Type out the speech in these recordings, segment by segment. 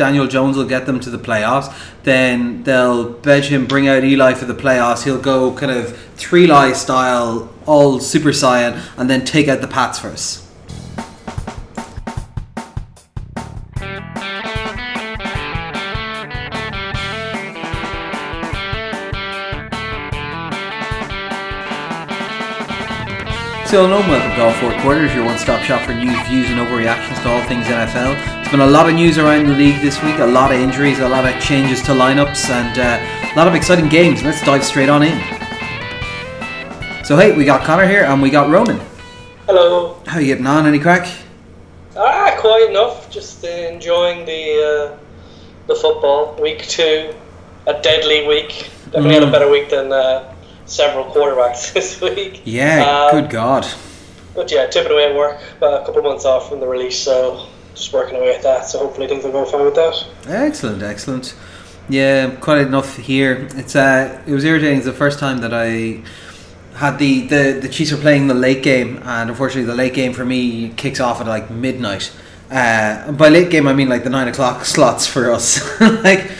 Daniel Jones will get them to the playoffs. Then they'll bet him bring out Eli for the playoffs. He'll go kind of three lie style, all super saiyan, and then take out the Pats first. Still no welcome to all four quarters, your one-stop shop for news, views, and overreactions to all things NFL. There's been a lot of news around the league this week, a lot of injuries, a lot of changes to lineups, and uh, a lot of exciting games. Let's dive straight on in. So hey, we got Connor here, and we got Ronan. Hello. How you getting on? Any crack? Ah, quite enough. Just uh, enjoying the uh, the football week two, a deadly week. Definitely had a Mm. better week than uh, several quarterbacks this week. Yeah, Um, good God. But yeah, tipping away at work. About a couple of months off from the release, so just working away at that. So hopefully things will go fine with that. Excellent, excellent. Yeah, quite enough here. It's uh, it was irritating. It's the first time that I had the, the the Chiefs are playing the late game, and unfortunately, the late game for me kicks off at like midnight. Uh, and by late game, I mean like the nine o'clock slots for us. like,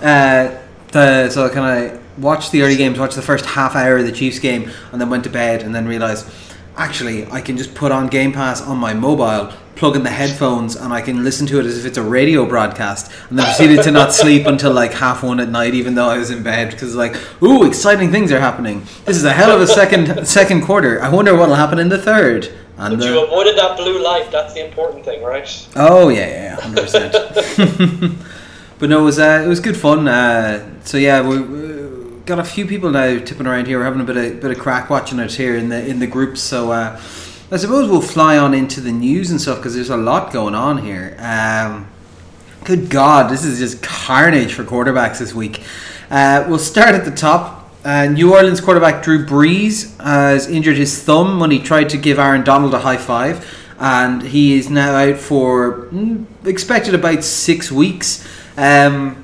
uh, the so can I kind of watched the early games, watched the first half hour of the Chiefs game, and then went to bed, and then realized actually I can just put on Game Pass on my mobile, plug in the headphones, and I can listen to it as if it's a radio broadcast. And then proceeded to not sleep until like half one at night, even though I was in bed, because like, ooh, exciting things are happening. This is a hell of a second second quarter. I wonder what'll happen in the third. And But the- you avoided that blue light. That's the important thing, right? Oh yeah, yeah, hundred percent. But no, it was uh, it was good fun. Uh, so yeah, we, we got a few people now tipping around here. We're having a bit of bit of crack watching it here in the in the groups. So uh, I suppose we'll fly on into the news and stuff because there's a lot going on here. Um, good God, this is just carnage for quarterbacks this week. Uh, we'll start at the top. Uh, New Orleans quarterback Drew Brees has injured his thumb when he tried to give Aaron Donald a high five, and he is now out for mm, expected about six weeks. Um,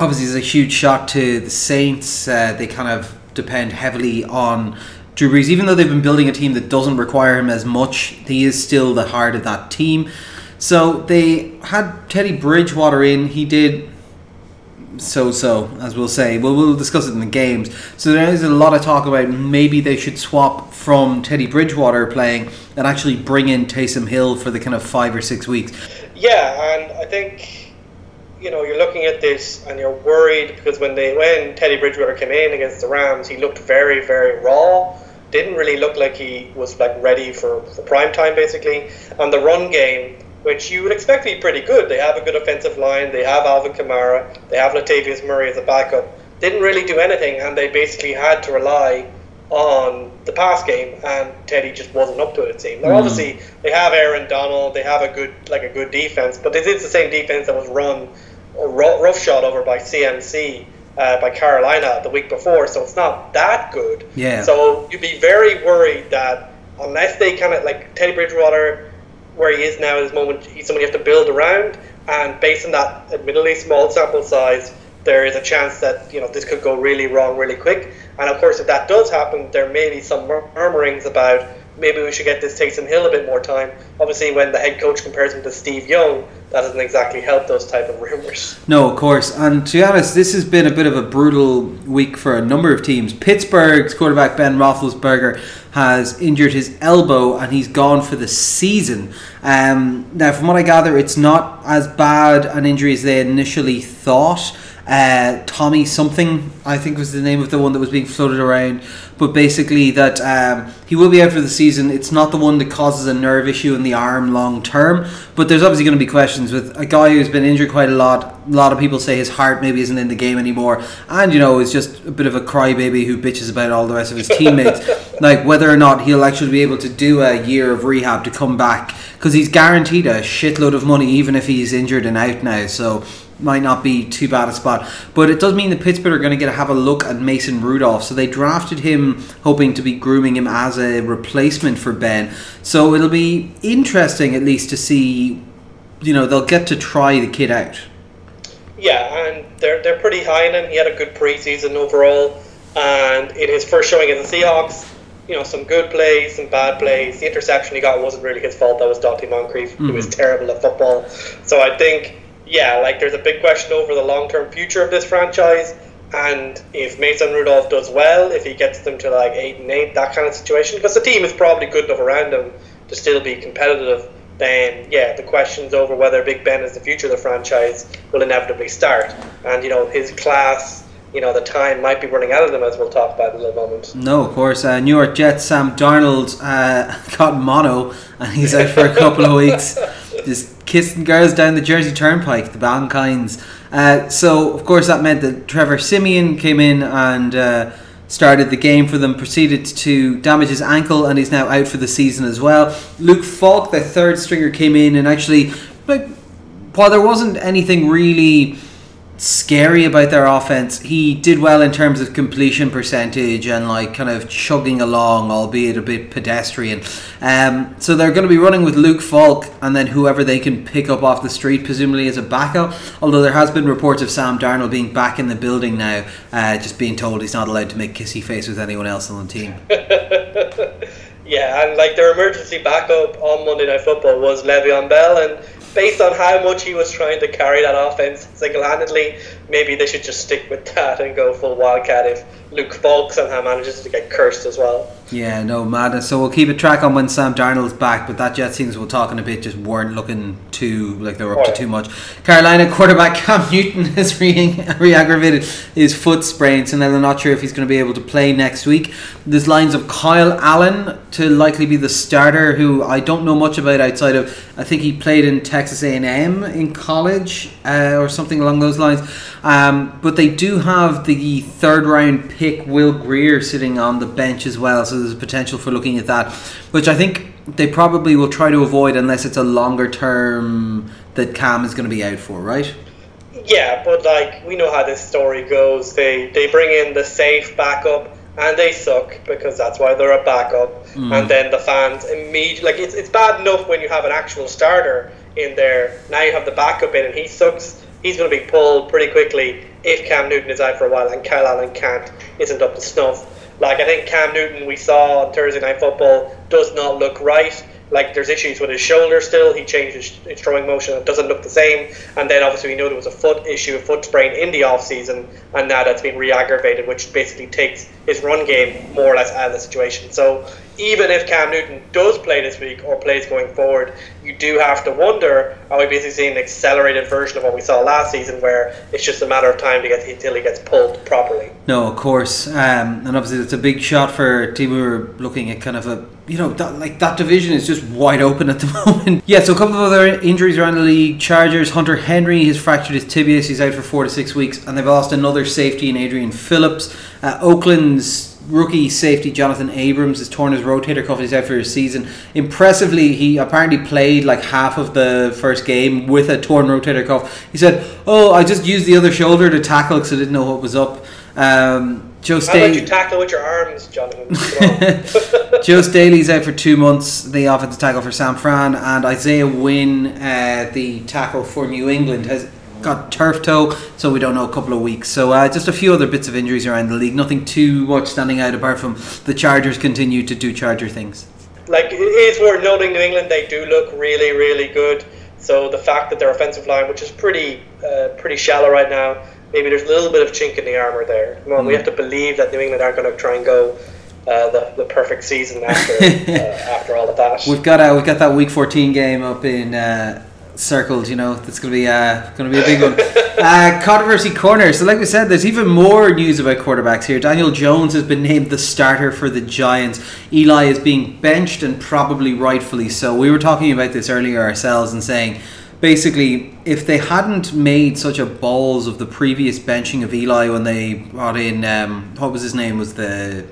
obviously, it's a huge shock to the Saints. Uh, they kind of depend heavily on Drew Brees, even though they've been building a team that doesn't require him as much. He is still the heart of that team. So they had Teddy Bridgewater in. He did so so, as we'll say. Well, we'll discuss it in the games. So there is a lot of talk about maybe they should swap from Teddy Bridgewater playing and actually bring in Taysom Hill for the kind of five or six weeks. Yeah, and I think you know you're looking at this and you're worried because when they when Teddy Bridgewater came in against the Rams, he looked very very raw. Didn't really look like he was like ready for, for prime time basically. And the run game, which you would expect to be pretty good. They have a good offensive line. They have Alvin Kamara. They have Latavius Murray as a backup. Didn't really do anything, and they basically had to rely on the pass game, and Teddy just wasn't up to it. It seemed. Now, Mm. obviously, they have Aaron Donald. They have a good like a good defense, but this is the same defense that was run roughshod over by CMC uh, by Carolina the week before. So it's not that good. Yeah. So you'd be very worried that unless they kind of like Teddy Bridgewater, where he is now at this moment, he's someone you have to build around, and based on that admittedly small sample size, there is a chance that you know this could go really wrong really quick. And of course, if that does happen, there may be some murmurings about maybe we should get this Taysom Hill a bit more time. Obviously, when the head coach compares him to Steve Young, that doesn't exactly help those type of rumors. No, of course. And to be honest, this has been a bit of a brutal week for a number of teams. Pittsburgh's quarterback Ben Roethlisberger has injured his elbow and he's gone for the season. Um, now, from what I gather, it's not as bad an injury as they initially thought. Uh, Tommy something, I think was the name of the one that was being floated around. But basically, that um, he will be out for the season. It's not the one that causes a nerve issue in the arm long term. But there's obviously going to be questions with a guy who's been injured quite a lot. A lot of people say his heart maybe isn't in the game anymore, and you know is just a bit of a crybaby who bitches about all the rest of his teammates. like whether or not he'll actually be able to do a year of rehab to come back because he's guaranteed a shitload of money even if he's injured and out now. So might not be too bad a spot. But it does mean that Pittsburgh are going to get to have a look at Mason Rudolph. So they drafted him hoping to be grooming him as a replacement for Ben. So it'll be interesting at least to see, you know, they'll get to try the kid out. Yeah, and they're they're pretty high in him. He had a good preseason overall, and in his first showing as the Seahawks, you know, some good plays, some bad plays. The interception he got wasn't really his fault. That was Donte Moncrief, who was mm-hmm. terrible at football. So I think yeah, like there's a big question over the long term future of this franchise. And if Mason Rudolph does well, if he gets them to like eight and eight, that kind of situation, because the team is probably good enough around him to still be competitive, then yeah, the questions over whether Big Ben is the future of the franchise will inevitably start. And you know his class, you know the time might be running out of them, as we'll talk about in a little moment. No, of course. Uh, New York Jets Sam Darnold uh, got mono, and he's out for a couple of weeks. Just kissing girls down the Jersey Turnpike, the Bankines. Uh, so, of course, that meant that Trevor Siemian came in and uh, started the game for them, proceeded to damage his ankle, and he's now out for the season as well. Luke Falk, the third stringer, came in and actually, like, while there wasn't anything really scary about their offense. He did well in terms of completion percentage and like kind of chugging along, albeit a bit pedestrian. Um, so they're going to be running with Luke Falk and then whoever they can pick up off the street, presumably as a backup. Although there has been reports of Sam Darnold being back in the building now, uh, just being told he's not allowed to make kissy face with anyone else on the team. yeah, and like their emergency backup on Monday Night Football was Le'Veon Bell, and based on how much he was trying to carry that offense single handedly, maybe they should just stick with that and go full Wildcat if Luke Falk somehow manages to get cursed as well. Yeah, no madness. So we'll keep a track on when Sam Darnold's back, but that Jets teams we're talking a bit just weren't looking too like they were up to too much. Carolina quarterback Cam Newton has re- aggravated his foot sprain, so now they're not sure if he's going to be able to play next week. There's lines of Kyle Allen to likely be the starter, who I don't know much about outside of I think he played in Texas A&M in college uh, or something along those lines. Um, but they do have the third round pick Will Grier, sitting on the bench as well, so there's potential for looking at that, which I think they probably will try to avoid unless it's a longer term that Cam is going to be out for, right? Yeah, but like we know how this story goes. They they bring in the safe backup and they suck because that's why they're a backup. Mm. And then the fans immediately like it's it's bad enough when you have an actual starter in there. Now you have the backup in and he sucks. He's going to be pulled pretty quickly if Cam Newton is out for a while and Kyle Allen can't isn't up to snuff. Like I think Cam Newton we saw on Thursday Night Football does not look right. Like there's issues with his shoulder still. He changed his, throwing motion. It doesn't look the same. And then obviously we know there was a foot issue, a foot sprain in the off season, and now that's been re-aggravated, which basically takes his run game more or less out of the situation. So even if Cam Newton does play this week or plays going forward, you do have to wonder: Are we basically seeing an accelerated version of what we saw last season, where it's just a matter of time to get until he gets pulled properly? No, of course, um, and obviously it's a big shot for a team. We were looking at kind of a you know that like that division is just wide open at the moment. yeah, so a couple of other injuries around the league. Chargers Hunter Henry has fractured his tibius. He's out for four to six weeks, and they've lost another safety in Adrian Phillips. Uh, Oakland's rookie safety Jonathan Abrams has torn his rotator cuff. He's out for his season. Impressively, he apparently played like half of the first game with a torn rotator cuff. He said, "Oh, I just used the other shoulder to tackle because I didn't know what was up." Um, Joe Staley. How about you tackle with your arms, Jonathan? Joe Staley's out for two months. The offensive tackle for San Fran and Isaiah Wynn, uh, the tackle for New England, has got turf toe, so we don't know a couple of weeks. So uh, just a few other bits of injuries around the league. Nothing too much standing out apart from the Chargers continue to do Charger things. Like it is worth noting, New England they do look really, really good. So the fact that their offensive line, which is pretty, uh, pretty shallow right now, maybe there's a little bit of chink in the armor there. Well, mm. we have to believe that New England aren't going to try and go uh, the, the perfect season after uh, after all of that. We've got uh, we've got that Week 14 game up in uh, circled. You know, that's going to be uh, going to be a big one. uh, controversy corner. So, like we said, there's even more news about quarterbacks here. Daniel Jones has been named the starter for the Giants. Eli is being benched, and probably rightfully so. We were talking about this earlier ourselves and saying. Basically, if they hadn't made such a balls of the previous benching of Eli when they brought in um, what was his name was the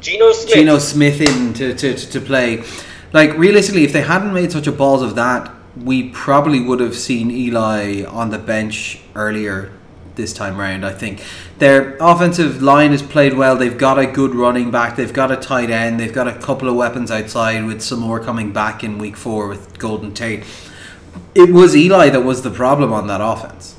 Geno Smith, Geno Smith in to, to, to play. Like realistically, if they hadn't made such a balls of that, we probably would have seen Eli on the bench earlier this time round. I think their offensive line has played well. They've got a good running back. They've got a tight end. They've got a couple of weapons outside with some more coming back in week four with Golden Tate. It was Eli that was the problem on that offense.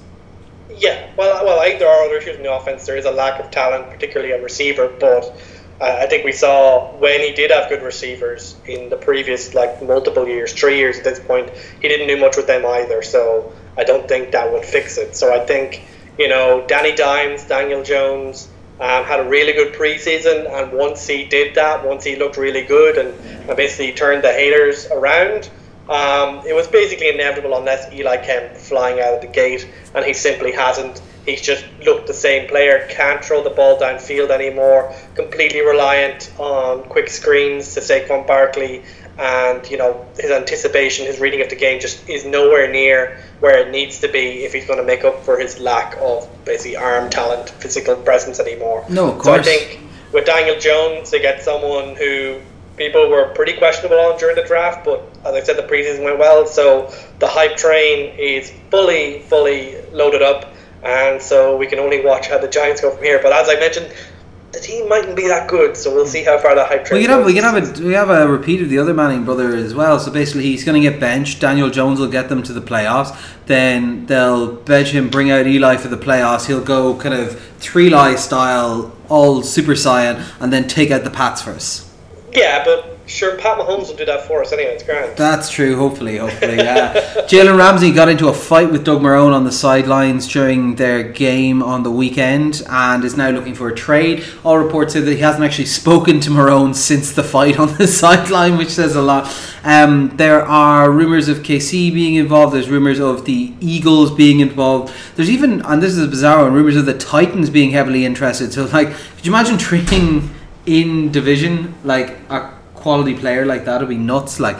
Yeah, well, well, I there are other issues in the offense. There is a lack of talent, particularly a receiver, but I think we saw when he did have good receivers in the previous like multiple years, three years at this point, he didn't do much with them either. So I don't think that would fix it. So I think you know Danny Dimes, Daniel Jones. Um, had a really good preseason, and once he did that, once he looked really good and, basically turned the haters around, um, it was basically inevitable unless Eli came flying out of the gate, and he simply hasn't. He's just looked the same player, can't throw the ball downfield anymore, completely reliant on quick screens to Saquon Barkley. And, you know, his anticipation, his reading of the game just is nowhere near where it needs to be if he's going to make up for his lack of basically arm talent, physical presence anymore. No, of course. So I think with Daniel Jones, they get someone who people were pretty questionable on during the draft, but as I said, the preseason went well. So the hype train is fully, fully loaded up and so we can only watch how the Giants go from here. But as I mentioned, the team mightn't be that good, so we'll see how far that hype train. We can have we can have a we have a repeat of the other Manning brother as well. So basically, he's going to get benched. Daniel Jones will get them to the playoffs. Then they'll bench him, bring out Eli for the playoffs. He'll go kind of three lie style, all super saiyan, and then take out the Pats first. Yeah, but Sure, Pat Mahomes will do that for us anyway. It's grand. That's true. Hopefully, hopefully. Yeah. Jalen Ramsey got into a fight with Doug Marrone on the sidelines during their game on the weekend, and is now looking for a trade. All reports say that he hasn't actually spoken to Marrone since the fight on the sideline, which says a lot. Um, there are rumors of KC being involved. There's rumors of the Eagles being involved. There's even, and this is bizarre one, rumors of the Titans being heavily interested. So, like, could you imagine trading in division like a quality player like that would be nuts. Like,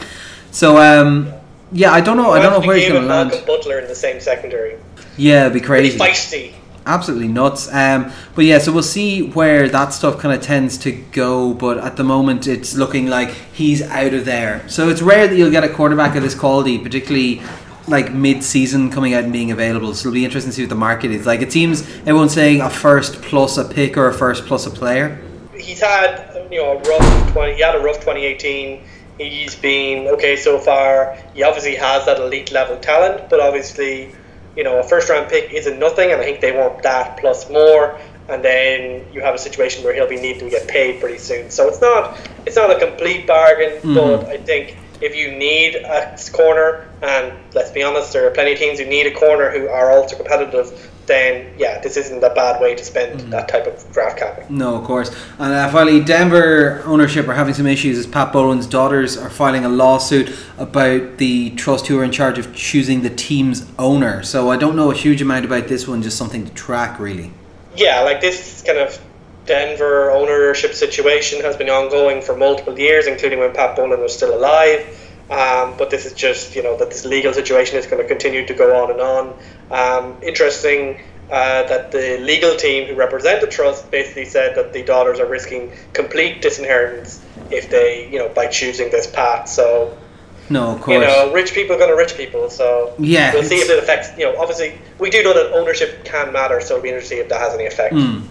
so um, yeah, I don't know. I don't know where he's going to land. Malcolm Butler in the same secondary. Yeah, it'd be crazy. Pretty feisty. Absolutely nuts. Um, but yeah, so we'll see where that stuff kind of tends to go. But at the moment, it's looking like he's out of there. So it's rare that you'll get a quarterback of this quality, particularly like mid-season coming out and being available. So it'll be interesting to see what the market is. Like it seems everyone's saying a first plus a pick or a first plus a player he's had you know a rough twenty. He had a rough 2018. He's been okay so far. He obviously has that elite level talent, but obviously, you know, a first round pick isn't nothing, and I think they want that plus more. And then you have a situation where he'll be needing to get paid pretty soon. So it's not it's not a complete bargain, mm-hmm. but I think if you need a corner, and let's be honest, there are plenty of teams who need a corner who are also competitive then yeah, this isn't a bad way to spend mm. that type of draft capital. No, of course. And uh, finally, Denver ownership are having some issues as Pat Bowlen's daughters are filing a lawsuit about the trust who are in charge of choosing the team's owner. So I don't know a huge amount about this one, just something to track really. Yeah, like this kind of Denver ownership situation has been ongoing for multiple years, including when Pat Bowlen was still alive. Um, but this is just, you know, that this legal situation is going to continue to go on and on. Um, interesting uh, that the legal team who represent the trust basically said that the daughters are risking complete disinheritance if they, you know, by choosing this path. So, no, of course. You know, rich people are going to rich people. So yeah, we'll see if it affects. You know, obviously we do know that ownership can matter, so it'll be interesting if that has any effect. Mm.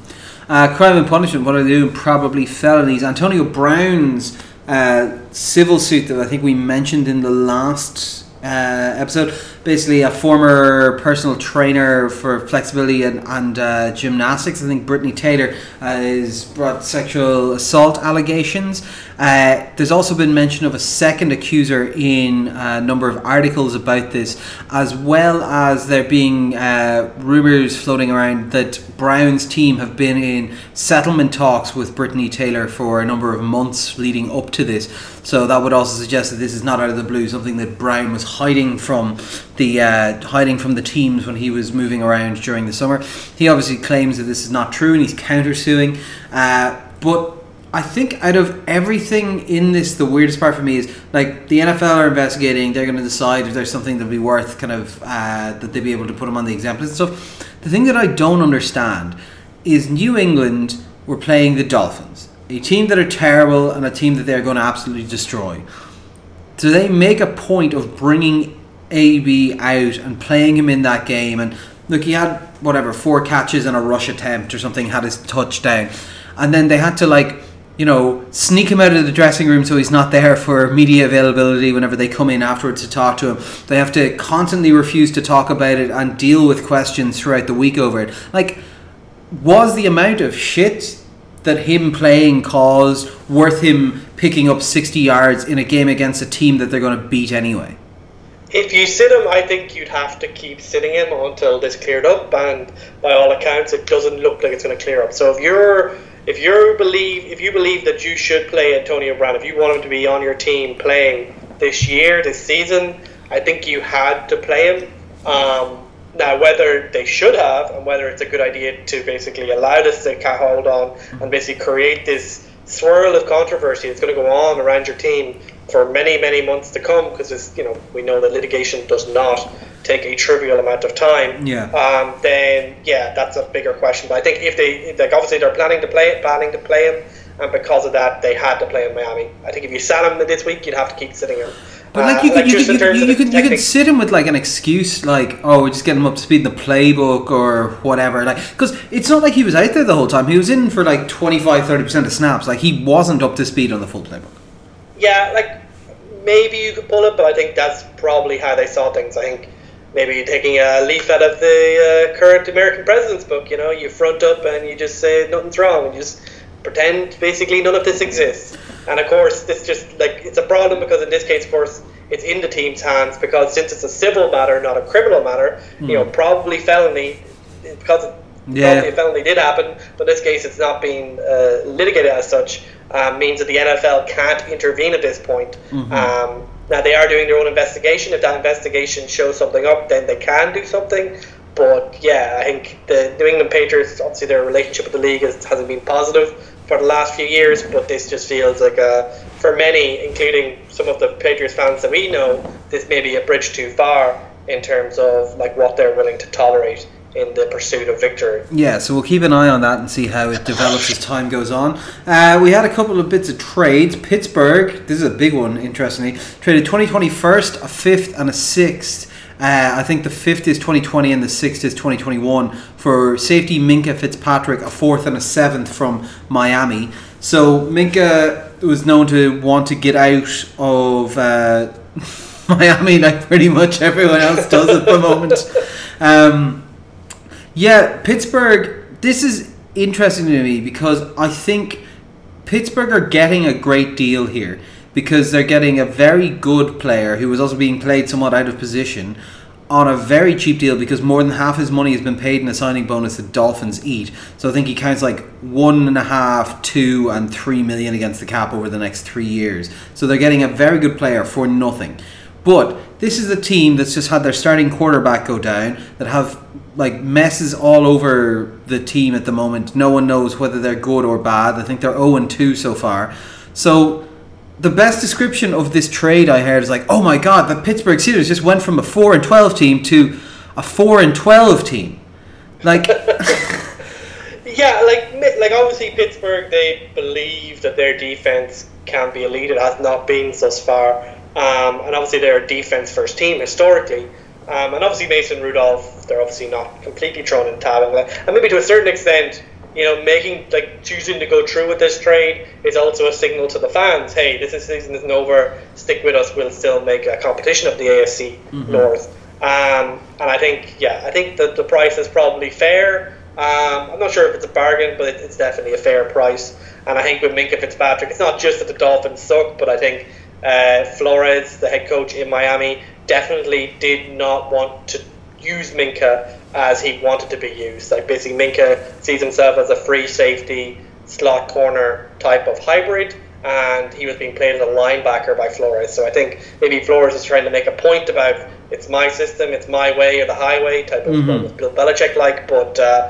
Uh, crime and punishment. What are they doing? Probably felonies. Antonio Brown's uh, civil suit that I think we mentioned in the last uh, episode basically a former personal trainer for flexibility and, and uh, gymnastics. I think Britney Taylor uh, has brought sexual assault allegations. Uh, there's also been mention of a second accuser in a number of articles about this, as well as there being uh, rumours floating around that Brown's team have been in settlement talks with Britney Taylor for a number of months leading up to this. So that would also suggest that this is not out of the blue, something that Brown was hiding from the uh, hiding from the teams when he was moving around during the summer. He obviously claims that this is not true and he's countersuing. Uh, but I think out of everything in this, the weirdest part for me is like the NFL are investigating. They're going to decide if there's something that'll be worth kind of uh, that they'd be able to put him on the exempt and stuff. The thing that I don't understand is New England were playing the Dolphins, a team that are terrible and a team that they're going to absolutely destroy. Do they make a point of bringing AB out and playing him in that game. And look, he had whatever four catches and a rush attempt or something, had his touchdown, and then they had to like you know sneak him out of the dressing room so he's not there for media availability whenever they come in afterwards to talk to him. They have to constantly refuse to talk about it and deal with questions throughout the week over it. Like, was the amount of shit that him playing caused worth him picking up 60 yards in a game against a team that they're going to beat anyway? If you sit him, I think you'd have to keep sitting him until this cleared up, and by all accounts, it doesn't look like it's going to clear up. So if you're if you believe if you believe that you should play Antonio Brown, if you want him to be on your team playing this year, this season, I think you had to play him. Um, now, whether they should have, and whether it's a good idea to basically allow this to hold on and basically create this swirl of controversy that's going to go on around your team for many, many months to come, because you know we know that litigation does not take a trivial amount of time. Yeah. Um, then yeah, that's a bigger question. But I think if they like, obviously they're planning to play it, planning to play him, and because of that, they had to play in Miami. I think if you sat him this week, you'd have to keep sitting him. But like Uh, you could, like you, could, you, you, could, you could sit him with like an excuse like oh we're just getting him up to speed in the playbook or whatever like because it's not like he was out there the whole time he was in for like 25-30% of snaps like he wasn't up to speed on the full playbook Yeah, like maybe you could pull it, but I think that's probably how they saw things. I think maybe you're taking a leaf out of the uh, current American president's book. You know, you front up and you just say nothing's wrong, and you just pretend basically none of this exists. And of course, this just like it's a problem because in this case, of course, it's in the team's hands because since it's a civil matter, not a criminal matter, you know, probably felony because it Yeah. probably a felony did happen, but in this case it's not being uh, litigated as such, um, means that the NFL can't intervene at this point. Um, now they are doing their own investigation. If that investigation shows something up, then they can do something. But yeah, I think the New England Patriots, obviously their relationship with the league is, hasn't been positive for the last few years, but this just feels like a, for many, including some of the Patriots fans that we know, this may be a bridge too far in terms of like what they're willing to tolerate in the pursuit of victory. Yeah, so we'll keep an eye on that and see how it develops as time goes on. Uh, we had a couple of bits of trades. Pittsburgh, this is a big one, interestingly, traded 2020 first, a fifth, and a sixth. Uh, I think the fifth is 2020 and the sixth is 2021 for safety Minkah Fitzpatrick, a fourth and a seventh from Miami. So Minkah was known to want to get out of uh, Miami, like pretty much everyone else does at the moment. Um, yeah, Pittsburgh. This is interesting to me because I think Pittsburgh are getting a great deal here because they're getting a very good player who was also being played somewhat out of position on a very cheap deal because more than half his money has been paid in a signing bonus that Dolphins eat. So I think he counts like one and a half, two, and three million against the cap over the next three years. So they're getting a very good player for nothing. But this is a team that's just had their starting quarterback go down, that have like messes all over the team at the moment. No one knows whether they're good or bad. I think they're 0 and 2 so far. So the best description of this trade I heard is like, oh my god, the Pittsburgh Steelers just went from a 4 and 12 team to a 4 and 12 team. Like, Yeah, like like obviously Pittsburgh, they believe that their defense can be elite. It has not been thus far, um, and obviously they're a defense first team historically. Um, and obviously Mason Rudolph, they're obviously not completely thrown in towel, and maybe to a certain extent, you know, making like choosing to go through with this trade is also a signal to the fans. Hey, this is, season isn't over. Stick with us. We'll still make a competition of the AFC North. Um, and I think, yeah, I think that the price is probably fair. Um, I'm not sure if it's a bargain, but it, it's definitely a fair price. And I think with Minkah Fitzpatrick, it's not just that the Dolphins suck, but I think uh, Flores, the head coach in Miami, definitely did not want to use Minkah as he wanted to be used. Like basically, Minkah sees himself as a free safety slot corner type of hybrid, and he was being played as a linebacker by Flores. So I think maybe Flores is trying to make a point about it's my system, it's my way or the highway type of Mhm. Bill Belichick like. But uh,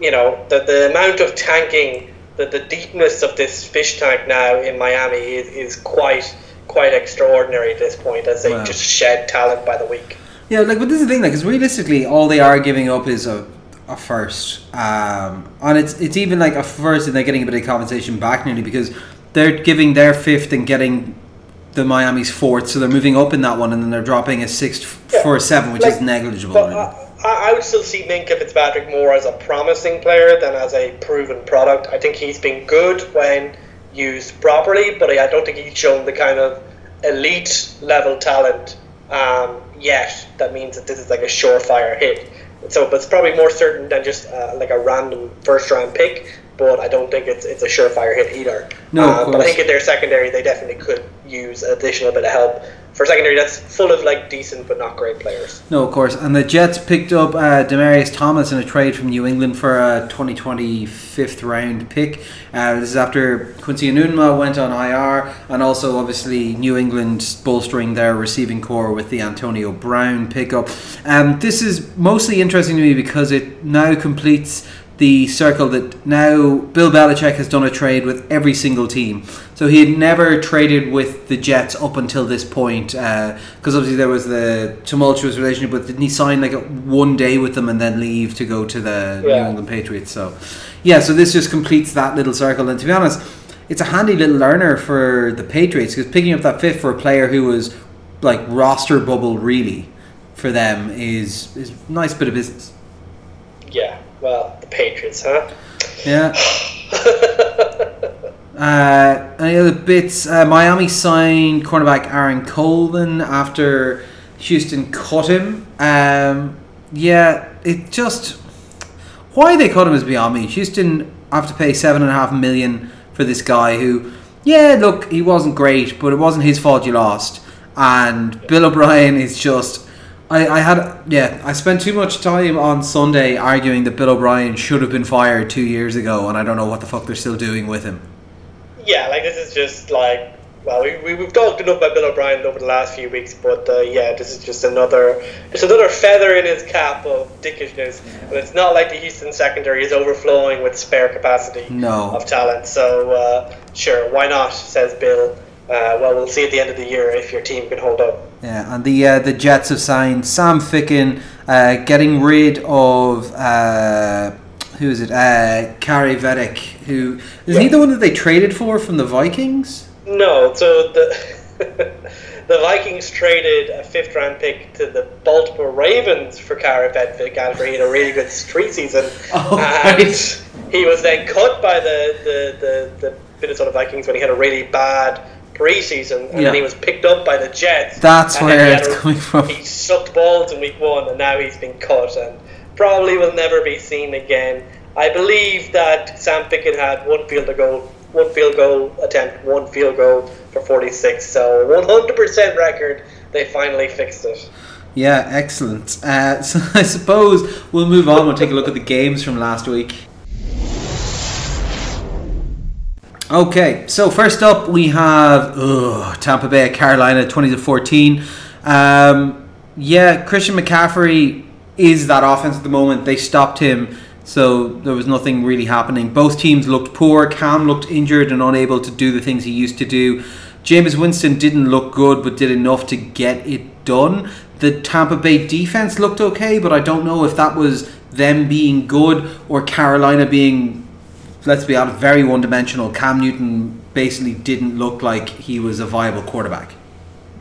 you know, the the amount of tanking, the the deepness of this fish tank now in Miami is, is quite quite extraordinary at this point as they Wow. just shed talent by the week. Yeah, like, but this is the thing, like, because realistically, all they are giving up is a, a first, um, and it's it's even like a first, and they're getting a bit of compensation back nearly because they're giving their fifth and getting the Miami's fourth, so they're moving up in that one, and then they're dropping a sixth Yeah, for a seven, which like, is negligible. But I I would still see Minkah Fitzpatrick more as a promising player than as a proven product. I think he's been good when used properly, but I don't think he's shown the kind of elite level talent um, yet. That means that this is like a surefire hit. So, but it's probably more certain than just uh, like a random first round pick. But I don't think it's it's a surefire hit either. No, Uh, but I think in their secondary they definitely could use additional bit of help for secondary that's full of like decent but not great players. No, of course. And the Jets picked up uh, Demaryius Thomas in a trade from New England for a 2020 fifth round pick. Uh, this is after Quincy Enunwa went on IR, and also obviously New England bolstering their receiving corps with the Antonio Brown pickup. Um, this is mostly interesting to me because it now completes the circle that now Bill Belichick has done a trade with every single team. So he had never traded with the Jets up until this point uh, because obviously there was the tumultuous relationship But didn't he sign like a, one day with them and then leave to go to the New England Patriots. So yeah, so this just completes that little circle. And to be honest, it's a handy little learner for the Patriots because picking up that fifth for a player who was like roster bubble really for them is is a nice bit of business. The Patriots, huh? Yeah. Uh, any other bits? Uh, Miami signed cornerback Aaron Colvin after Houston cut him. Um, yeah, it just why they cut him is beyond me. Houston have to pay seven and a half million for this guy who, yeah, look, he wasn't great, but it wasn't his fault you lost. And Bill O'Brien is just. I, I had yeah I spent too much time on Sunday arguing that Bill O'Brien should have been fired two years ago and I don't know what the fuck they're still doing with him. yeah, like this is just like well, we, we we've talked enough about Bill O'Brien over the last few weeks, but uh, yeah, this is just another it's another feather in his cap of dickishness. And it's not like the Houston secondary is overflowing with spare capacity No. of talent. So uh, sure, why not? Says Bill. Uh, well, we'll see at the end of the year if your team can hold up. Yeah, and the uh, the Jets have signed Sam Ficken, uh, getting rid of uh, who is it? Uh, Kaare Vedvik, who is he Yeah. the one that they traded for from the Vikings? No, so the the Vikings traded a fifth round pick to the Baltimore Ravens for Kaare Vedvik after he had a really good street season. Oh, and right. he was then cut by the, the, the, the Minnesota Vikings when he had a really bad preseason, and Yeah. then he was picked up by the Jets. That's where it's a- coming from. He sucked balls in week one, and now he's been cut, and probably will never be seen again. I believe that Sam Ficken had one field goal, one field goal attempt, one field goal for 46. So 100% record. They finally fixed it. Yeah, excellent. Uh, so I suppose we'll move on. We'll take a look at the games from last week. Okay, so first up we have ugh, Tampa Bay Carolina, twenty to fourteen. Um, yeah, Christian McCaffrey is that offense at the moment. They stopped him, so there was nothing really happening. Both teams looked poor. Cam looked injured and unable to do the things he used to do. Jameis Winston didn't look good, but did enough to get it done. The Tampa Bay defense looked okay, but I don't know if that was them being good or Carolina being let's be honest, very one dimensional. Cam Newton basically didn't look like he was a viable quarterback.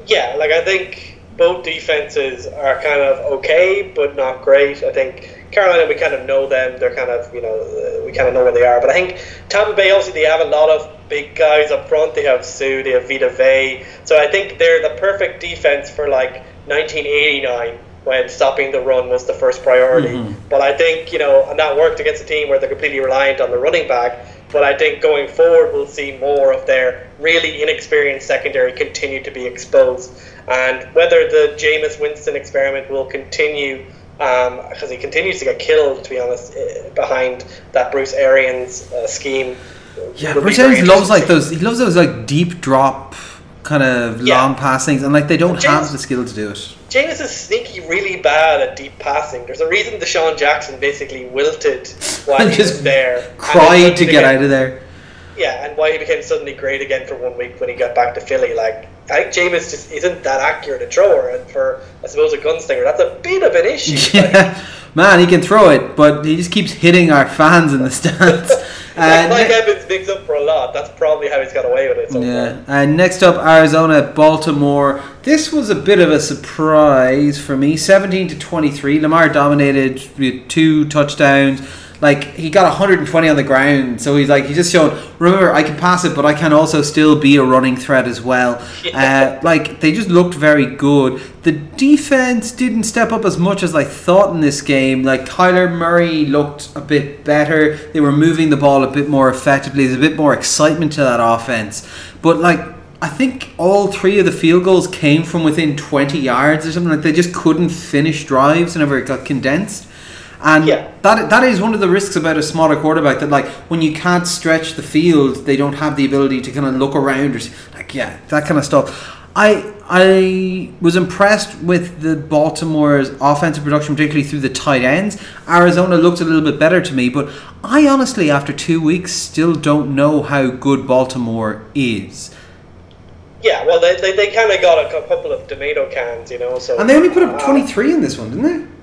Yeah, like I think both defenses are kind of okay, but not great. I think Carolina, we kind of know them. They're kind of, you know, we kind of know where they are. But I think Tampa Bay, also, they have a lot of big guys up front. They have Suh, they have Vita Vea. So I think they're the perfect defense for like 1989 when stopping the run was the first priority. Mhm. But I think, you know, and that worked against a team where they're completely reliant on the running back. But I think going forward, we'll see more of their really inexperienced secondary continue to be exposed. And whether the Jameis Winston experiment will continue, because he continues to get killed, to be honest, eh, behind that Bruce Arians uh, scheme. Yeah, Bruce Arians loves like those. He loves those like deep drop kind of Yeah. long passings, and like they don't James- have the skill to do it. Jameis is sneaky really bad at deep passing. There's a reason DeSean Jackson basically wilted while he was there. Cried to get became- out of there. Yeah, and why he became suddenly great again for one week when he got back to Philly. Like, I think Jameis just isn't that accurate a thrower, and for, I suppose, a gunslinger, that's a bit of an issue. Like, Yeah, man, he can throw it, but he just keeps hitting our fans in the stands. Uh, Mike ne- Evans bigs up for a lot. That's probably how he's got away with it so Yeah. And next up, Arizona, Baltimore. This was a bit of a surprise for me. 17 to 23. Lamar dominated with two touchdowns. Like he got 120 on the ground, so he's like he just showed. Remember, I can pass it, but I can also still be a running threat as well. Uh, like they just looked very good. The defense didn't step up as much as I thought in this game. Like Kyler Murray looked a bit better. They were moving the ball a bit more effectively. There's a bit more excitement to that offense. But like I think all three of the field goals came from within 20 yards or something. Like they just couldn't finish drives whenever it got condensed. And Yeah. that that is one of the risks about a smaller quarterback that like when you can't stretch the field, they don't have the ability to kind of look around or like yeah, that kind of stuff. I I was impressed with the Baltimore's offensive production, particularly through the tight ends. Arizona looked a little bit better to me, but I honestly, after two weeks, still don't know how good Baltimore is. Yeah, well, they, they, they kind of got a couple of tomato cans, you know. So And they only put up uh, 23 in this one, didn't they?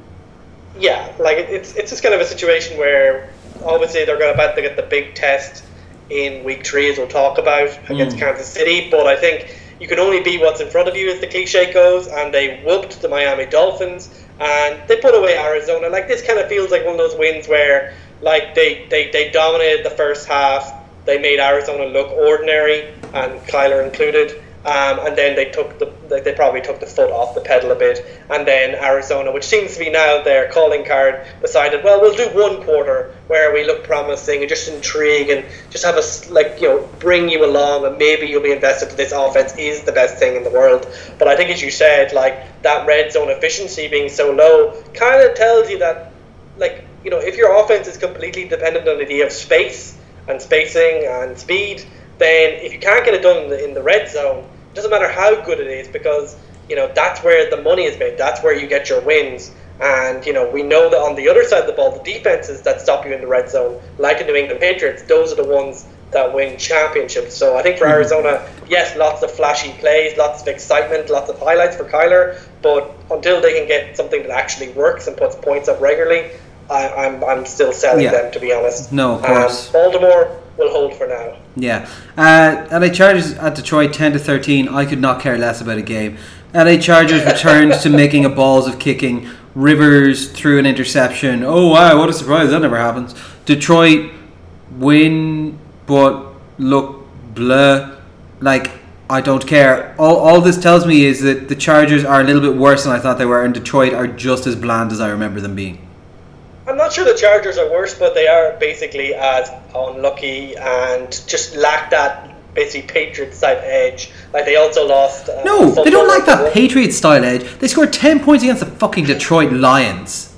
Yeah, like it's it's just kind of a situation where obviously they're going about to get the big test in week three, as we'll talk about against Mm. Kansas City. But I think you can only be what's in front of you, as the cliche goes. And they whooped the Miami Dolphins, and they put away Arizona. Like this kind of feels like one of those wins where like they they, they dominated the first half. They made Arizona look ordinary, and Kyler included. Um, and then they took the they probably took the foot off the pedal a bit, and then Arizona, which seems to be now their calling card, decided, well, we'll do one quarter where we look promising and just intrigue and just have us like you know bring you along, and maybe you'll be invested. That this offense is the best thing in the world. But I think, as you said, like that red zone efficiency being so low, kind of tells you that like you know if your offense is completely dependent on the idea of space and spacing and speed, then if you can't get it done in the, in the red zone, it doesn't matter how good it is because you know that's where the money is made. That's where you get your wins. And you know we know that on the other side of the ball, the defenses that stop you in the red zone, like the New England Patriots, those are the ones that win championships. So I think for hmm. Arizona, yes, lots of flashy plays, lots of excitement, lots of highlights for Kyler. But until they can get something that actually works and puts points up regularly, I, I'm I'm still selling Yeah. them to be honest. No, of Um, course. Baltimore will hold for now. Yeah. Uh, LA Chargers at Detroit 10 to 13. I could not care less about a game. LA Chargers returned to making a balls of kicking. Rivers threw an interception. Oh wow, what a surprise. That never happens. Detroit win but look blah. Like I don't care. All, all this tells me is that the Chargers are a little bit worse than I thought they were, and Detroit are just as bland as I remember them being. I'm not sure the Chargers are worse, but they are basically as unlucky and just lack that basically Patriots type edge. Like they also lost. Uh, No, they don't like that one- Patriot style edge. They scored 10 points against the fucking Detroit Lions.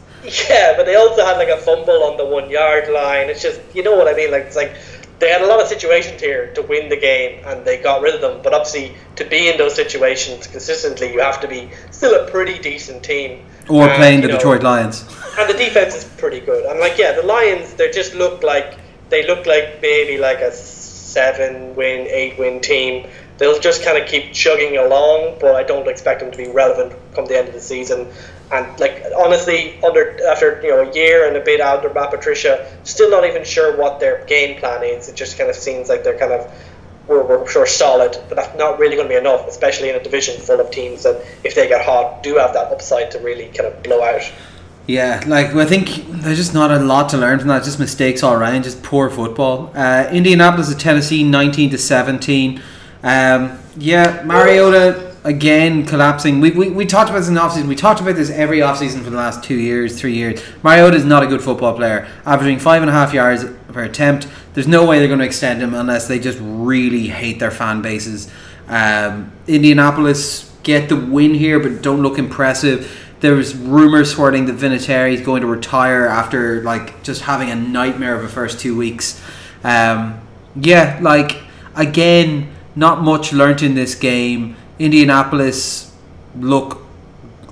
Yeah, but they also had like a fumble on the one yard line. It's just you know what I mean. Like it's like they had a lot of situations here to win the game, and they got rid of them. But obviously, to be in those situations consistently, you have to be still a pretty decent team. Or And, playing the know, Detroit Lions. and the defense is pretty good. And like, yeah, the Lions, they just look like they look like maybe like a seven win, eight win team. They'll just kind of keep chugging along, but I don't expect them to be relevant come the end of the season. And like, honestly, under after you know a year and a bit out, under Matt Patricia, still not even sure what their game plan is. It just kind of seems like they're kind of we're, we're sure solid, but that's not really going to be enough, especially in a division full of teams that, if they get hot, do have that upside to really kind of blow out. Yeah, like I think there's just not a lot to learn from that. Just mistakes all around, just poor football. Uh, Indianapolis at Tennessee, 19 to 17. Um, yeah, Mariota again collapsing. We, we, we talked about this in the offseason. We talked about this every offseason for the last two years, three years. Mariota is not a good football player, averaging five and a half yards per attempt. There's no way they're going to extend him unless they just really hate their fan bases. Um, Indianapolis get the win here, but don't look impressive. There was rumors swirling that Vinatieri is going to retire after like just having a nightmare of the first two weeks. Um, yeah, like again, not much learnt in this game. Indianapolis look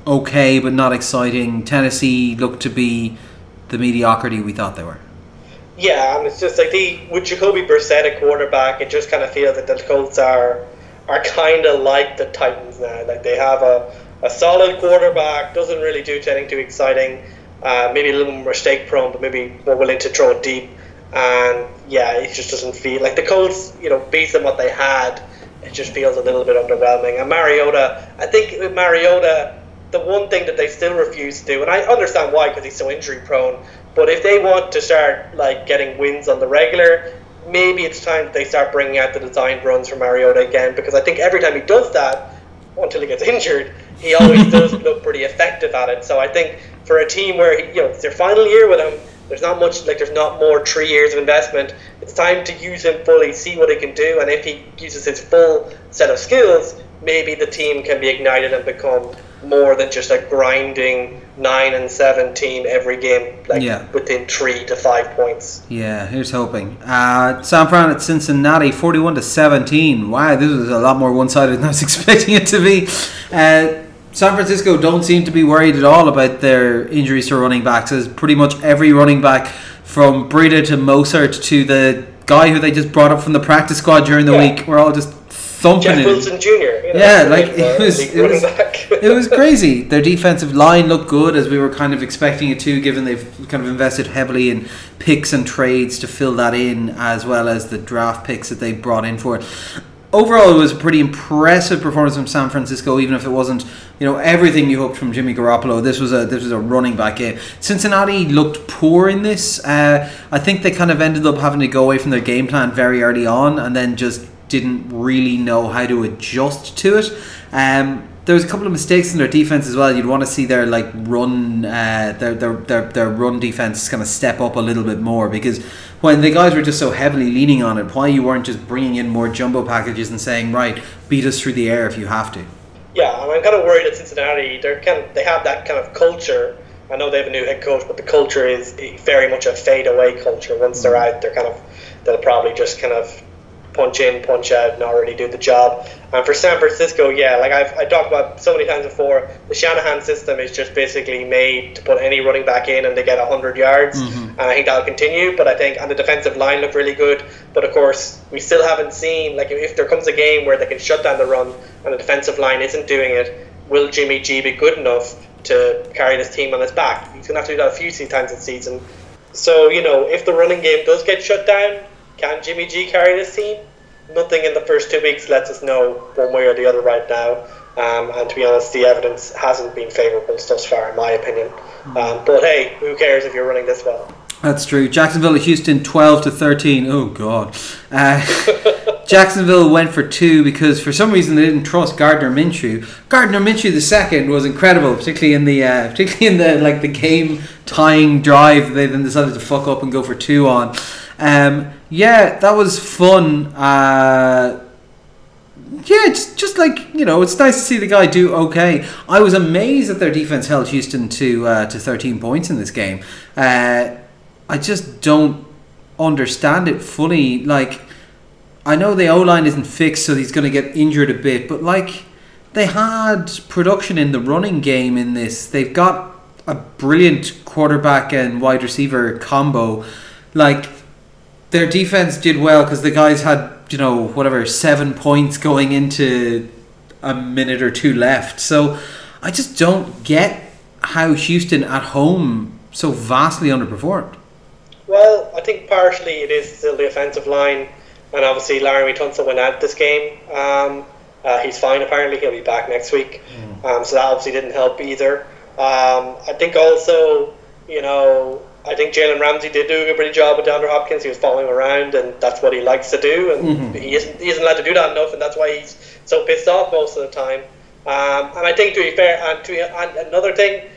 okay, but not exciting. Tennessee look to be the mediocrity we thought they were. Yeah, and it's just like the with Jacoby Brissett at quarterback, it just kind of feels that the Colts are are kind of like the Titans now. Like they have a, a solid quarterback, doesn't really do anything too exciting. Uh, maybe a little more mistake prone, but maybe more willing to throw deep. And yeah, it just doesn't feel like the Colts. You know, based on what they had, it just feels a little bit underwhelming. And Mariota, I think with Mariota, the one thing that they still refuse to do, and I understand why because he's so injury prone, But if they want to start like getting wins on the regular, maybe it's time that they start bringing out the designed runs for Mariota again. Because I think every time he does that, until he gets injured, he always does look pretty effective at it. So I think for a team where he, you know it's their final year with him, there's not much like there's not more three years of investment. It's time to use him fully, see what he can do, and if he uses his full set of skills, maybe the team can be ignited and become more than just a grinding nine and seven team every game, like Yeah. within three to five points. Yeah, here's hoping. Uh, San Fran at Cincinnati, forty-one to seventeen. Wow, this was a lot more one-sided than I was expecting it to be. Uh, San Francisco don't seem to be worried at all about their injuries to running backs. As pretty much every running back, from Breida to Mostert to the guy who they just brought up from the practice squad during the Yeah. week, we're all just thumping Jeff it. Wilson Jr. You know, Yeah, like, it was, it was, back. it was crazy. Their defensive line looked good as we were kind of expecting it to, given they've kind of invested heavily in picks and trades to fill that in, as well as the draft picks that they brought in for it. Overall, it was a pretty impressive performance from San Francisco, even if it wasn't, you know, everything you hoped from Jimmy Garoppolo. This was a this was a running back game. Cincinnati looked poor in this. Uh, I think they kind of ended up having to go away from their game plan very early on, and then just didn't really know how to adjust to it. Um, there was a couple of mistakes in their defense as well. You'd want to see their like run, uh, their, their their their run defense kind of step up a little bit more because when the guys were just so heavily leaning on it, why you weren't just bringing in more jumbo packages and saying right, beat us through the air if you have to. Yeah, I'm kind of worried that Cincinnati they're kind of, they have that kind of culture. I know they have a new head coach, but the culture is very much a fade away culture. Once they're mm. out, they're kind of they'll probably just kind of punch in, punch out, not really do the job. And for San Francisco, yeah, like I've I talked about so many times before, the Shanahan system is just basically made to put any running back in and they get hundred yards, mm-hmm. and I think that'll continue. But I think and the defensive line looked really good. But of course, we still haven't seen like if there comes a game where they can shut down the run and the defensive line isn't doing it, will Jimmy G be good enough to carry this team on his back? He's gonna have to do that a few times this season. So you know, if the running game does get shut down, can Jimmy G carry this team? Nothing in the first two weeks lets us know one way or the other right now. Um, and to be honest, the evidence hasn't been favourable thus far, in my opinion. Um, but hey, who cares if you're running this well? That's true. Jacksonville at Houston, twelve to thirteen. Oh God. Uh, Jacksonville went for two because for some reason they didn't trust Gardner Minshew. Gardner Minshew the second was incredible, particularly in the uh, particularly in the like the game tying drive. They then decided to fuck up and go for two on. Um, yeah, that was fun. Uh, yeah, it's just like you know, it's nice to see the guy do okay. I was amazed that their defense held Houston to uh, to 13 points in this game. Uh, I just don't understand it fully. Like, I know the O line isn't fixed, so he's going to get injured a bit, but like, they had production in the running game in this. They've got a brilliant quarterback and wide receiver combo. Like, their defense did well because the guys had you know whatever seven points going into a minute or two left. So I just don't get how Houston at home so vastly underperformed. Well, I think partially it is still the offensive line, and obviously Laremy Tunsil went out this game. Um, uh, he's fine apparently; he'll be back next week. Um, so that obviously didn't help either. Um, I think also, you know, I think Jalen Ramsey did do a pretty job with DeAndre Hopkins. He was following him around, and that's what he likes to do. And he isn't he isn't allowed to do that enough, and that's why he's so pissed off most of the time. Um, and I think to be fair, and to and another thing,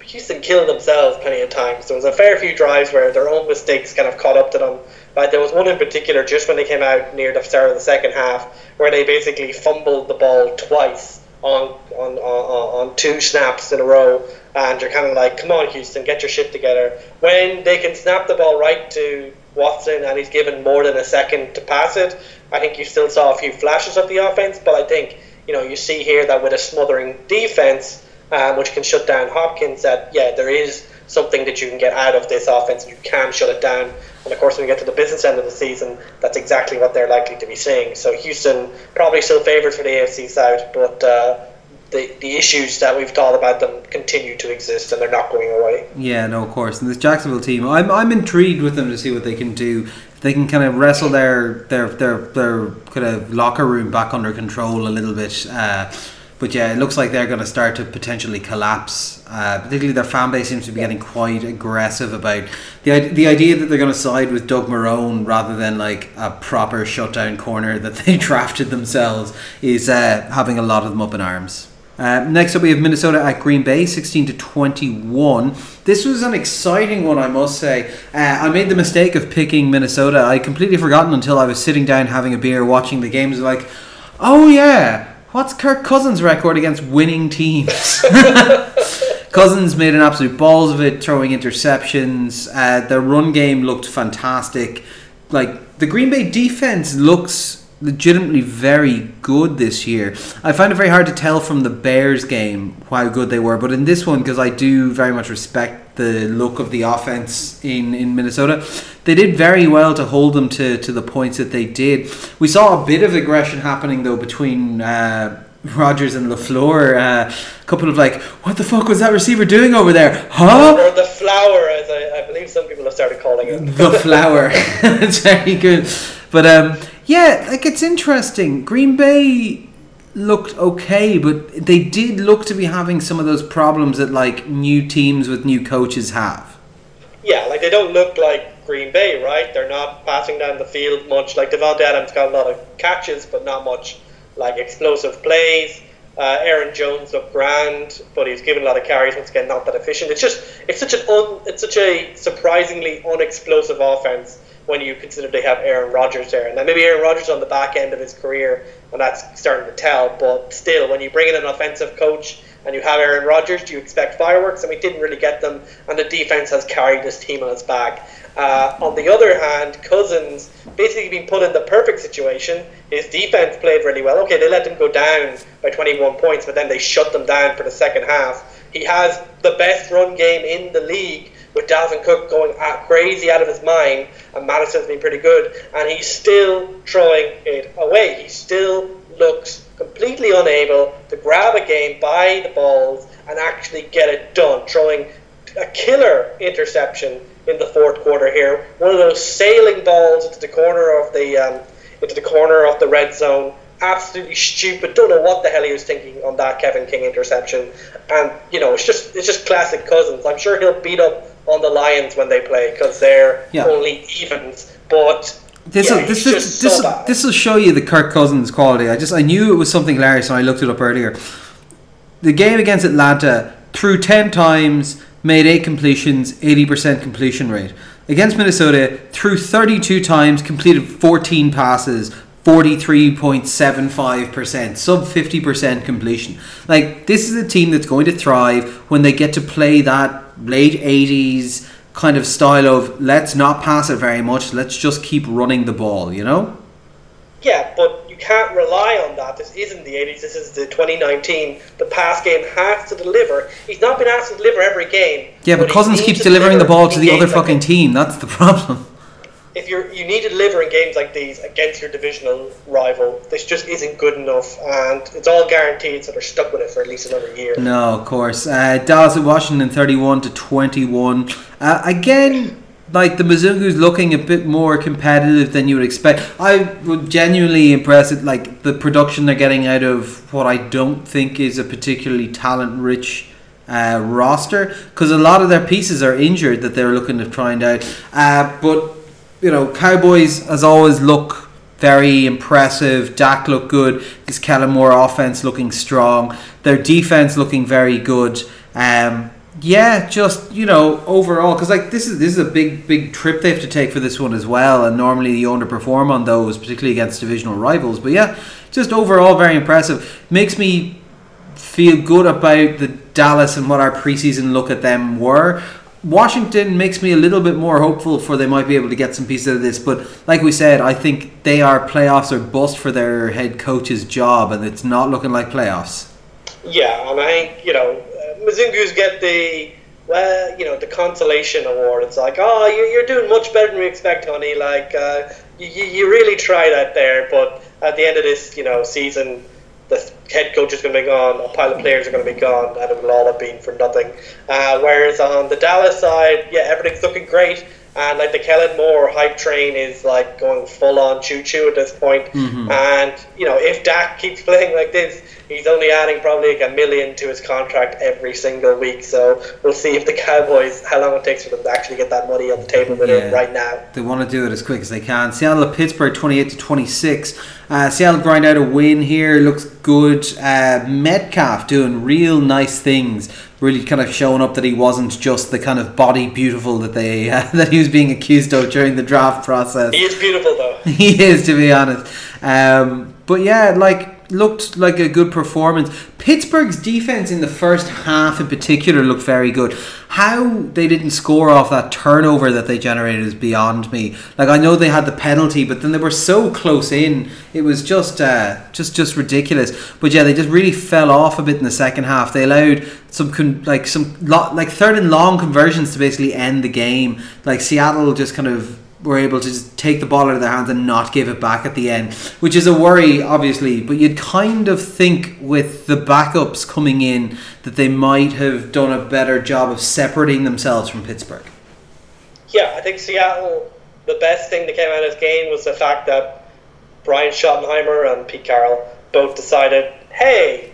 Houston killed themselves plenty of times. There was a fair few drives where their own mistakes kind of caught up to them. Like there was one in particular just when they came out near the start of the second half, where they basically fumbled the ball twice on on, on, on two snaps in a row, and you're kind of like, come on, Houston, get your shit together. When they can snap the ball right to Watson and he's given more than a second to pass it, I think you still saw a few flashes of the offense, but I think you know you see here that with a smothering defense um, which can shut down Hopkins, that yeah, there is something that you can get out of this offense. You can shut it down, and of course, when you get to the business end of the season, that's exactly what they're likely to be seeing. So Houston probably still favourites for the AFC South, but uh, the the issues that we've thought about them continue to exist, and they're not going away. Yeah, no, of course. And this Jacksonville team, I'm I'm intrigued with them to see what they can do. They can kind of wrestle their their their their kind of locker room back under control a little bit. Uh, but yeah, it looks like they're going to start to potentially collapse. Uh, particularly their fan base seems to be getting quite aggressive about the the idea that they're going to side with Doug Marrone rather than like a proper shutdown corner that they drafted themselves is uh, having a lot of them up in arms. Uh, next up, we have Minnesota at Green Bay, 16 to 21. This was an exciting one, I must say. Uh, I made the mistake of picking Minnesota. I completely forgotten until I was sitting down having a beer, watching the games. Like, oh yeah, what's Kirk Cousins' record against winning teams? Cousins made an absolute balls of it, throwing interceptions. Uh, their run game looked fantastic. Like the Green Bay defense looks legitimately very good this year. I find it very hard to tell from the Bears game how good they were, but in this one, because I do very much respect the look of the offense in, in Minnesota, they did very well to hold them to, to the points that they did. We saw a bit of aggression happening though between. Uh, Rodgers and LaFleur, uh, a couple of like, what the fuck was that receiver doing over there? Huh? Or the flower, as I, I believe some people have started calling it. The flower. it's very good. But um, yeah, like it's interesting. Green Bay looked okay, but they did look to be having some of those problems that like new teams with new coaches have. Yeah, like they don't look like Green Bay, right? They're not passing down the field much. Like Davante Adams got a lot of catches, but not much like explosive plays. Uh, Aaron Jones looked grand, but he's given a lot of carries. Once again, not that efficient. It's just it's such an un, it's such a surprisingly unexplosive offense when you consider they have Aaron Rodgers there. And maybe Aaron Rodgers on the back end of his career, and that's starting to tell. But still, when you bring in an offensive coach and you have Aaron Rodgers, do you expect fireworks? And we didn't really get them, and the defense has carried this team on its back. Uh, on the other hand, Cousins basically being put in the perfect situation. His defense played really well. Okay, they let them go down by 21 points, but then they shut them down for the second half. He has the best run game in the league with Dalvin Cook going crazy out of his mind, and Mattison's been pretty good, and he's still throwing it away. He still looks completely unable to grab a game by the balls and actually get it done, throwing a killer interception in the fourth quarter here. One of those sailing balls into the corner of the um, into the corner of the red zone. Absolutely stupid. Don't know what the hell he was thinking on that Kevin King interception. And you know, it's just it's just classic Cousins. I'm sure he'll beat up on the Lions when they play because they're yeah. only evens. But this yeah, will, this this this, so this will show you the Kirk Cousins quality. I just I knew it was something hilarious when I looked it up earlier. The game against Atlanta threw ten times, made eight completions, eighty percent completion rate. Against Minnesota, threw thirty two times, completed fourteen passes, 43.75%, sub 50% completion. Like, this is a team that's going to thrive when they get to play that late 80s kind of style of let's not pass it very much, let's just keep running the ball, you know? Yeah, but you can't rely on that. This isn't the 80s, this is the 2019. The pass game has to deliver. He's not been asked to deliver every game. Yeah, but, but Cousins keeps delivering the ball to the other fucking team. That's the problem if you're you need to deliver in games like these against your divisional rival, this just isn't good enough, and it's all guaranteed, so they're stuck with it for at least another year. No, of course. Uh, Dallas at Washington, thirty-one to twenty-one. Uh, again. Like the Mizungu's looking a bit more competitive than you would expect. I would genuinely impressed at like the production they're getting out of what I don't think is a particularly talent-rich uh, roster because a lot of their pieces are injured that they're looking to find out. Uh, but you know, Cowboys as always look very impressive. Dak looked good. This Kellen Moore offense looking strong. Their defense looking very good. Um, yeah, just you know, overall, because like this is this is a big big trip they have to take for this one as well, and normally you underperform on those, particularly against divisional rivals. But yeah, just overall very impressive. Makes me feel good about the Dallas and what our preseason look at them were. Washington makes me a little bit more hopeful for they might be able to get some pieces of this. But like we said, I think they are playoffs or bust for their head coach's job, and it's not looking like playoffs. Yeah, and I think you know uh, get the well, you know, the consolation award. It's like, oh, you're doing much better than we expect, honey. Like, uh, you, you really tried out there, but at the end of this, you know, season the head coach is going to be gone, a pile of players are going to be gone, and it will all have been for nothing. Uh, whereas on the Dallas side, yeah, everything's looking great, and like the Kellen Moore hype train is like going full on choo choo at this point. Mm-hmm. And you know, if Dak keeps playing like this, he's only adding probably like a million to his contract every single week. So we'll see if the Cowboys how long it takes for them to actually get that money on the table with Yeah. him right now. They want to do it as quick as they can. Seattle at Pittsburgh, twenty-eight to twenty-six. Uh, Seattle grind out a win here. Looks good. Uh, Metcalf doing real nice things. Really kind of showing up that he wasn't just the kind of body beautiful that they uh, that he was being accused of during the draft process. He is beautiful though. he is to be honest. Um, but yeah, like looked like a good performance. Pittsburgh's defense in the first half, in particular, looked very good. How they didn't score off that turnover that they generated is beyond me. Like I know they had the penalty, but then they were so close in. It was just, uh, just, just ridiculous. But yeah, they just really fell off a bit in the second half. They allowed some con- like some lo- like third and long conversions to basically end the game. Like Seattle just kind of were able to just take the ball out of their hands and not give it back at the end, which is a worry, obviously. But you'd kind of think with the backups coming in that they might have done a better job of separating themselves from Pittsburgh. Yeah, I think Seattle. The best thing that came out of this game was the fact that Brian Schottenheimer and Pete Carroll both decided, hey,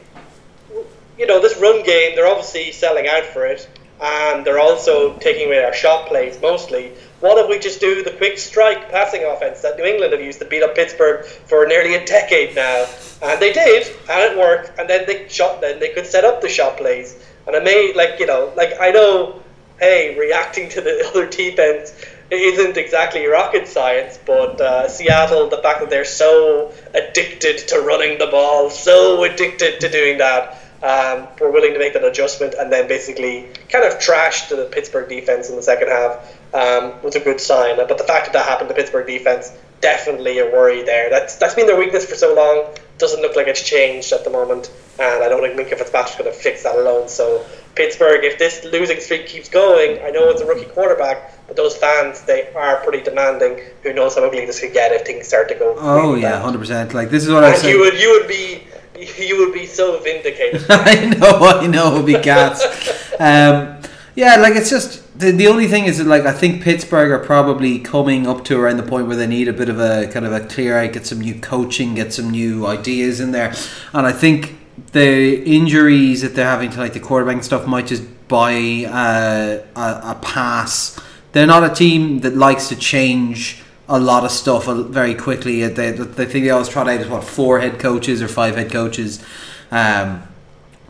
you know, this run game, they're obviously selling out for it, and they're also taking away our shot plays mostly. What if we just do the quick strike passing offense that New England have used to beat up Pittsburgh for nearly a decade now? And they did, and it worked. And then they shot. Then they could set up the shot plays, and I made like you know, like I know, hey, reacting to the other defense isn't exactly rocket science, but uh, Seattle, the fact that they're so addicted to running the ball, so addicted to doing that, um, were willing to make that adjustment and then basically kind of trashed the Pittsburgh defense in the second half um, was a good sign. But the fact that that happened to Pittsburgh defense, definitely a worry there. That's that's been their weakness for so long. Doesn't look like it's changed at the moment, and I don't think Minkah Fitzpatrick's going to fix that alone. So Pittsburgh, if this losing streak keeps going, I know it's a rookie quarterback, but those fans they are pretty demanding. Who knows how ugly this could get if things start to go. Oh yeah, hundred percent. Like this is what I you would you would be you would be so vindicated. I know, I know, it'll be cats. um, yeah, like it's just the, the only thing is that like I think Pittsburgh are probably coming up to around the point where they need a bit of a kind of a clear out, get some new coaching, get some new ideas in there, and I think the injuries that they're having to like the quarterback and stuff might just buy uh, a, a pass. They're not a team that likes to change a lot of stuff uh, very quickly. They, they think they always trot out as what four head coaches or five head coaches. Um,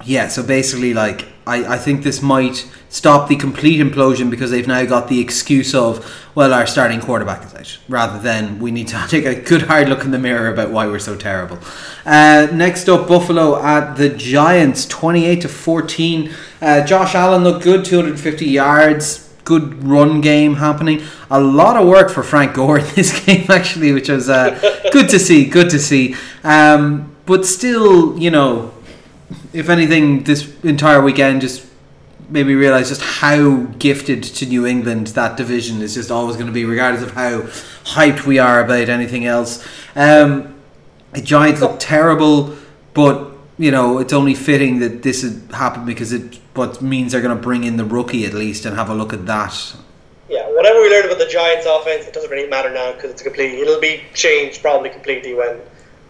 yeah, so basically, like I, I think this might stop the complete implosion because they've now got the excuse of well, our starting quarterback is out, rather than we need to take a good hard look in the mirror about why we're so terrible. Uh, next up, Buffalo at the Giants, twenty-eight to fourteen. Uh, Josh Allen looked good, two hundred fifty yards. Good run game happening. A lot of work for Frank Gore in this game, actually, which was uh, good to see. Good to see. Um, but still, you know, if anything, this entire weekend just made me realize just how gifted to New England that division is just always going to be, regardless of how hyped we are about anything else. Um, the Giants look terrible, but you know it's only fitting that this has happened because it what means they're going to bring in the rookie at least and have a look at that. Yeah, whatever we learned about the Giants' offense, it doesn't really matter now because it's complete. It'll be changed probably completely when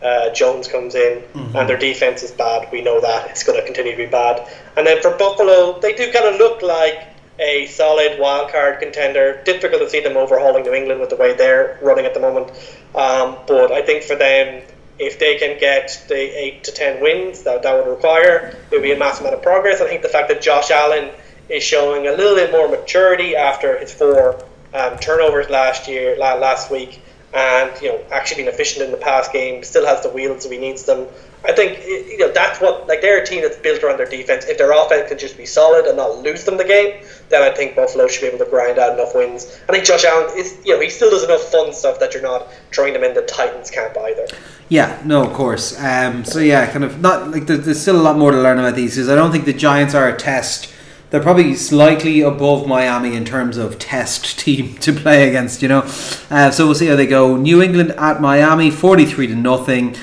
uh, Jones comes in and their defense is bad. We know that it's going to continue to be bad. And then for Buffalo, they do kind of look like a solid wild card contender. Difficult to see them overhauling New England with the way they're running at the moment. Um, but I think for them, if they can get the eight to ten wins that that would require, it would be a massive amount of progress. I think the fact that Josh Allen is showing a little bit more maturity after his four um, turnovers last year, last week, and you know actually being efficient in the pass game, still has the wheels if he needs them. I think you know that's what like they're a team that's built around their defense. If their offense can just be solid and not lose them the game, then I think Buffalo should be able to grind out enough wins. I think Josh Allen is you know he still does enough fun stuff that you're not throwing them in the Titans camp either. Yeah, no, of course. Um, so yeah, kind of not like there's still a lot more to learn about these because I don't think the Giants are a test. They're probably slightly above Miami in terms of test team to play against, you know. Uh, so we'll see how they go. New England at Miami, forty-three to nothing.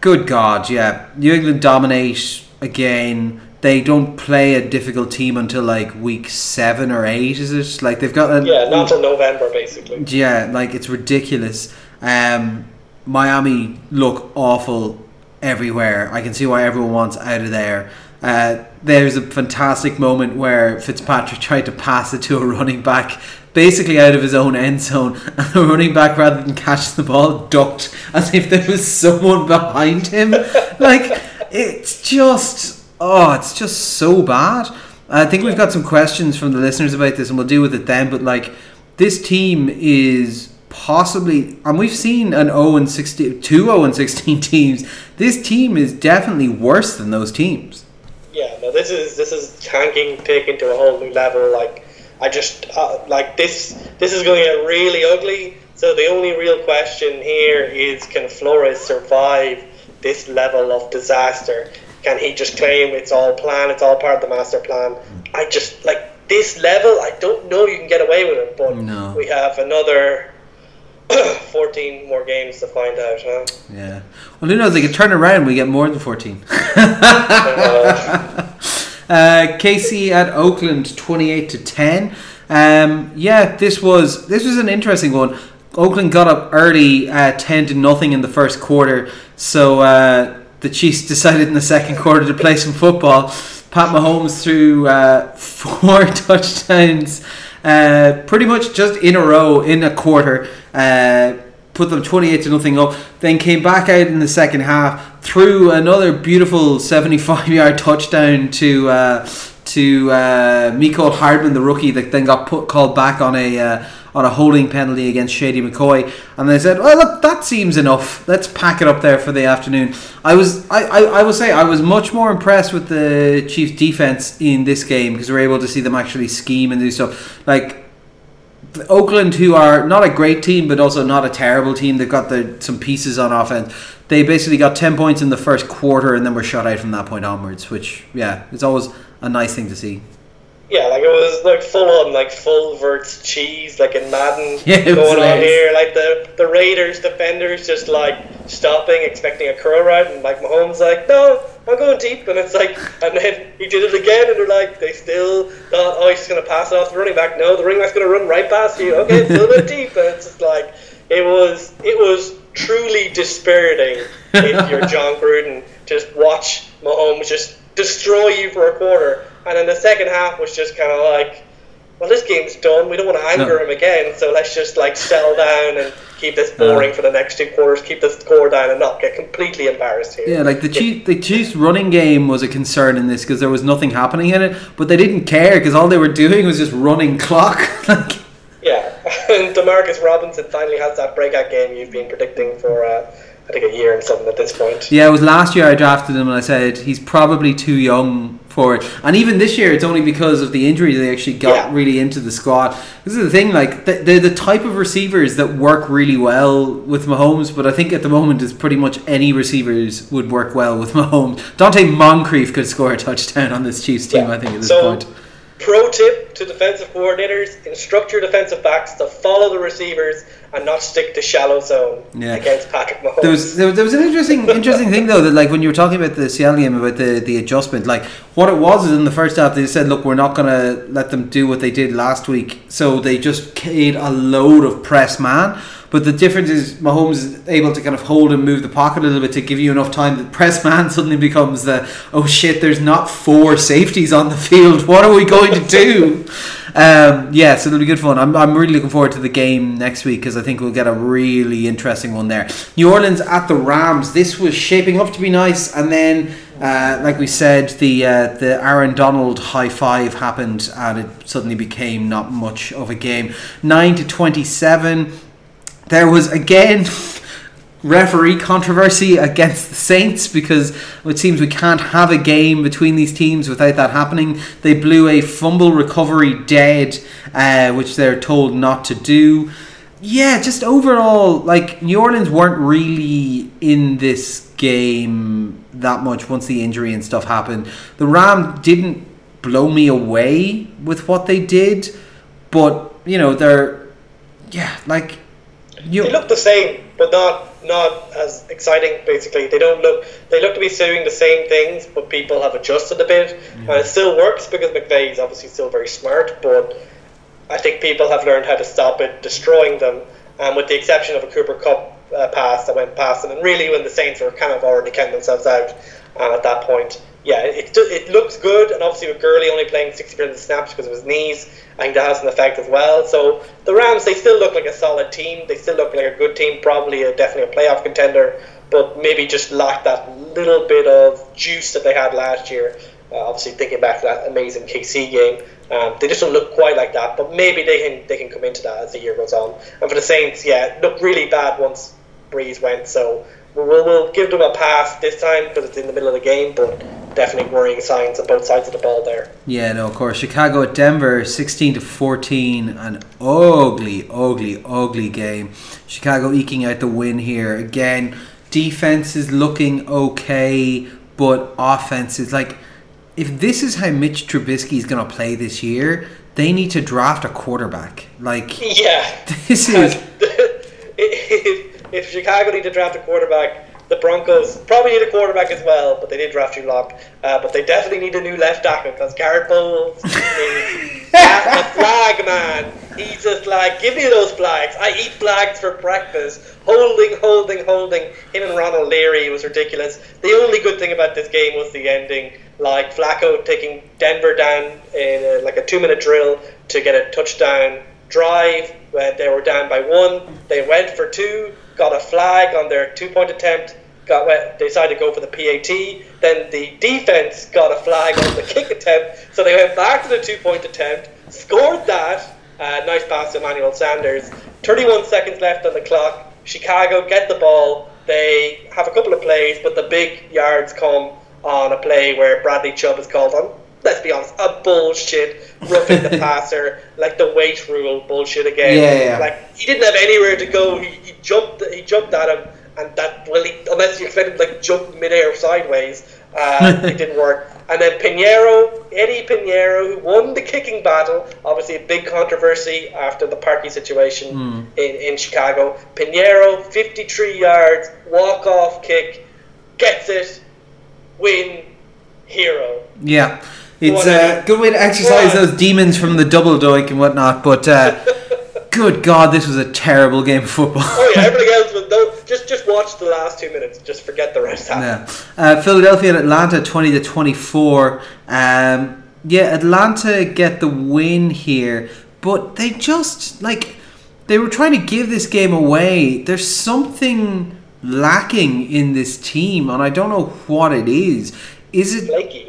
Good God, yeah. New England dominate again. They don't play a difficult team until like week seven or eight. Is it like they've got? A, Yeah, not until November basically. yeah, like it's ridiculous. Um, Miami look awful everywhere. I can see why everyone wants out of there. Uh, there's a fantastic moment where Fitzpatrick tried to pass it to a running back, basically out of his own end zone, and the running back, rather than catch the ball, ducked as if there was someone behind him. like it's just, oh, it's just so bad. I think we've got some questions from the listeners about this, and we'll deal with it then. But like, this team is possibly, and we've seen an 0 and 16, two 0 and 16 teams. This team is definitely worse than those teams. This is this is tanking taken to a whole new level. Like, I just uh, like this. This is going to get really ugly. So the only real question here is, can Flores survive this level of disaster? Can he just claim it's all planned, it's all part of the master plan? I just like this level. I don't know you can get away with it, but No. we have another 14 more games to find out. Huh? Yeah. Well, who knows? They could turn around. We get more than 14. Uh, KC at Oakland, twenty-eight to ten. Um, yeah, this was this was an interesting one. Oakland got up early, uh, ten to nothing in the first quarter. So uh, the Chiefs decided in the second quarter to play some football. Pat Mahomes threw uh, four touchdowns, uh, pretty much just in a row in a quarter. Uh, put them 28 to nothing up then came back out in the second half threw another beautiful 75 yard touchdown to uh, to uh, Mecole Hardman the rookie that then got put called back on a uh, on a holding penalty against Shady McCoy and they said well look that seems enough let's pack it up there for the afternoon I was I, I, I will say I was much more impressed with the Chiefs defense in this game because we were able to see them actually scheme and do stuff like Oakland, who are not a great team but also not a terrible team, they've got the, some pieces on offense. They basically got ten points in the first quarter and then were shut out from that point onwards. Which, yeah, it's always a nice thing to see. yeah, like it was like full on like full verts cheese, like in Madden Yeah, going on here. Like the the Raiders defenders just like stopping, expecting a curl route, and like Mahomes like, no, I'm going deep, and it's like, and then he did it again, and they're like, they still thought, oh, he's just gonna pass it off the running back. No, the running back's gonna run right past you. Okay, it's a bit deep, and it's just like it was it was truly dispiriting if you're Jon Gruden. Just watch Mahomes just destroy you for a quarter, and then the second half was just kind of like, well, this game's done. We don't want to anger No. him again, so let's just like settle down and keep this boring for the next two quarters. Keep the score down and not get completely embarrassed here. Yeah, like the Chief, the Chiefs' running game was a concern in this because there was nothing happening in it, but they didn't care because all they were doing was just running clock. like, Yeah, and Demarcus Robinson finally has that breakout game you've been predicting for, uh, I think, a year and something at this point. Yeah, it was last year I drafted him and I said he's probably too young for it. And even this year, it's only because of the injury they actually got Yeah. really into the squad. This is the thing, like they're the type of receivers that work really well with Mahomes. But I think at the moment, is pretty much any receivers would work well with Mahomes. Donte Moncrief could score a touchdown on this Chiefs team. Yeah. I think at this So- point. Pro tip to defensive coordinators: instruct your defensive backs to follow the receivers and not stick to shallow zone Yeah. against Patrick Mahomes. There was, there was there was an interesting interesting thing though that like when you were talking about the Seattle game about the the adjustment like what it was is in the first half they said look we're not gonna let them do what they did last week so they just made a load of press man but the difference is Mahomes is able to kind of hold and move the pocket a little bit to give you enough time that press man suddenly becomes the oh shit there's not four safeties on the field what are we going to do um, yeah, so it'll be good fun. I'm, I'm really looking forward to the game next week because I think we'll get a really interesting one there. New Orleans at the Rams. This was shaping up to be nice, and then, uh, like we said, the uh, the Aaron Donald high five happened, and it suddenly became not much of a game. Nine to twenty seven. There was again referee controversy against the Saints because it seems we can't have a game between these teams without that happening. They blew a fumble recovery dead, uh, which they're told not to do. Yeah, just overall, like New Orleans weren't really in this game that much once the injury and stuff happened. The Ram didn't blow me away with what they did, but you know they're yeah like you. They look the same, but not not as exciting. Basically, they don't look. They look to be doing the same things, but people have adjusted a bit, and it still works because McVay is obviously still very smart. But I think people have learned how to stop it destroying them. And with the exception of a Cooper Kupp uh, pass that went past them, and really when the Saints were kind of already counting themselves out uh, at that point. Yeah, it, it looks good, and obviously with Gurley only playing 60% of snaps because of his knees, I think that has an effect as well. So the Rams, they still look like a solid team. They still look like a good team, probably a, definitely a playoff contender, but maybe just lack that little bit of juice that they had last year. Uh, obviously, thinking back to that amazing KC game, um, they just don't look quite like that. But maybe they can they can come into that as the year goes on. And for the Saints, yeah, looked really bad once Brees went. So we'll, we'll give them a pass this time because it's in the middle of the game. But definitely worrying signs on both sides of the ball there. Yeah, no, of course. Chicago at Denver, sixteen to fourteen, an ugly, ugly, ugly game. Chicago eking out the win here again. Defense is looking okay, but offense is like if this is how Mitch Trubisky is going to play this year, they need to draft a quarterback. Like, yeah, this is. if, Chicago need to draft a quarterback, the Broncos probably need a quarterback as well, but they did draft Drew Lock. Uh, but they definitely need a new left tackle because Garrett Bolles is a flag man. He's just like, give me those flags. I eat flags for breakfast. Holding, holding, holding. Him and Ronald Leary was ridiculous. The only good thing about this game was the ending. Like Flacco taking Denver down in a, like a two-minute drill to get a touchdown drive. When they were down by one, they went for two got a flag on their two point attempt, got they decided to go for the PAT. Then the defense got a flag on the kick attempt, so they went back to the two point attempt, scored that. Uh, nice pass to Emmanuel Sanders. 31 seconds left on the clock. Chicago get the ball. They have a couple of plays, but the big yards come on a play where Bradley Chubb is called on let's be honest, a bullshit roughing the passer, like the weight rule bullshit again. Yeah, yeah. Like he didn't have anywhere to go. He, he jumped. He jumped at him, and that well, he, unless you expect him to like jump midair sideways, uh, it didn't work. And then Piñeiro, Eddie Piñeiro, who won the kicking battle, obviously a big controversy after the Parkey situation mm. in, in Chicago. Piñeiro, 53 yards, walk off kick, gets it, win, hero. Yeah. It's a good way to exercise those demons from the double doink and whatnot. But uh, good God, this was a terrible game of football. oh yeah, everything else was no. Just just watch the last two minutes. Just forget the rest. Yeah. Uh, Philadelphia and Atlanta, twenty to twenty four. Um, yeah, Atlanta get the win here, but they just like they were trying to give this game away. There's something lacking in this team, and I don't know what it is. Is it? Flaky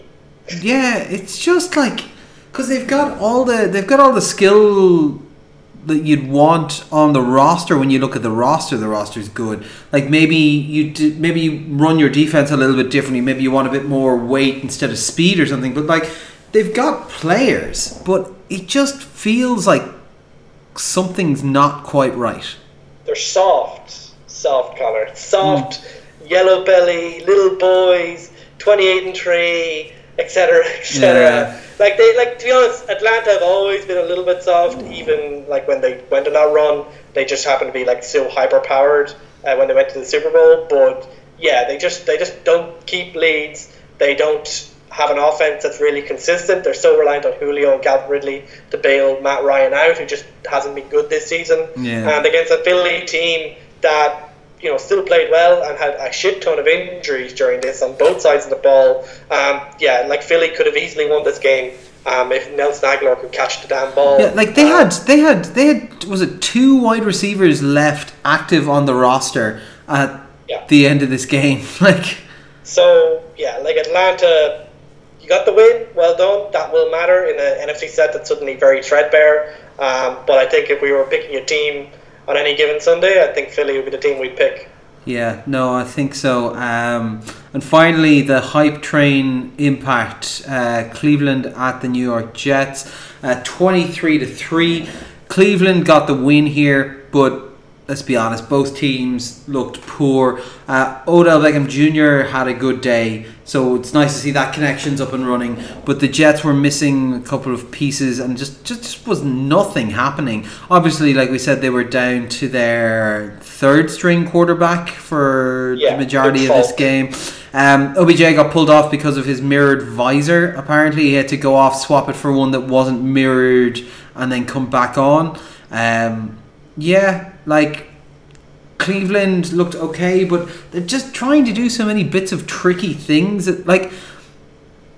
yeah, it's just like because they've got all the they've got all the skill that you'd want on the roster when you look at the roster. The roster is good. Like maybe you d- maybe you run your defense a little bit differently. Maybe you want a bit more weight instead of speed or something. But like they've got players, but it just feels like something's not quite right. They're soft, soft color, soft, mm. yellow belly, little boys, twenty eight and three etc., etc. Yeah. Like they, like to be honest, Atlanta have always been a little bit soft. Even like when they went on that run, they just happened to be like so hyper powered uh, when they went to the Super Bowl. But yeah, they just they just don't keep leads. They don't have an offense that's really consistent. They're so reliant on Julio and Calvin Ridley to bail Matt Ryan out, who just hasn't been good this season. Yeah. And against a Philly team that you know, still played well and had a shit ton of injuries during this on both sides of the ball. Um, yeah, like Philly could have easily won this game um, if Nelson Agholor could catch the damn ball. Yeah, like they um, had, they had, they had. Was it two wide receivers left active on the roster at yeah. the end of this game? like, so yeah, like Atlanta. You got the win, well done. That will matter in an NFC set that's suddenly very threadbare. Um, but I think if we were picking a team on any given Sunday, I think Philly would be the team we'd pick. Yeah, no, I think so. Um, and finally, the hype train impact: uh, Cleveland at the New York Jets, uh, twenty-three to three. Cleveland got the win here, but let's be honest, both teams looked poor. Uh, Odell Beckham Jr. had a good day, so it's nice to see that connection's up and running. But the Jets were missing a couple of pieces, and just just, just was nothing happening. Obviously, like we said, they were down to their third string quarterback for yeah, the majority of this game. Um, OBJ got pulled off because of his mirrored visor. Apparently, he had to go off, swap it for one that wasn't mirrored, and then come back on. Um, yeah, like Cleveland looked okay, but they're just trying to do so many bits of tricky things. That, like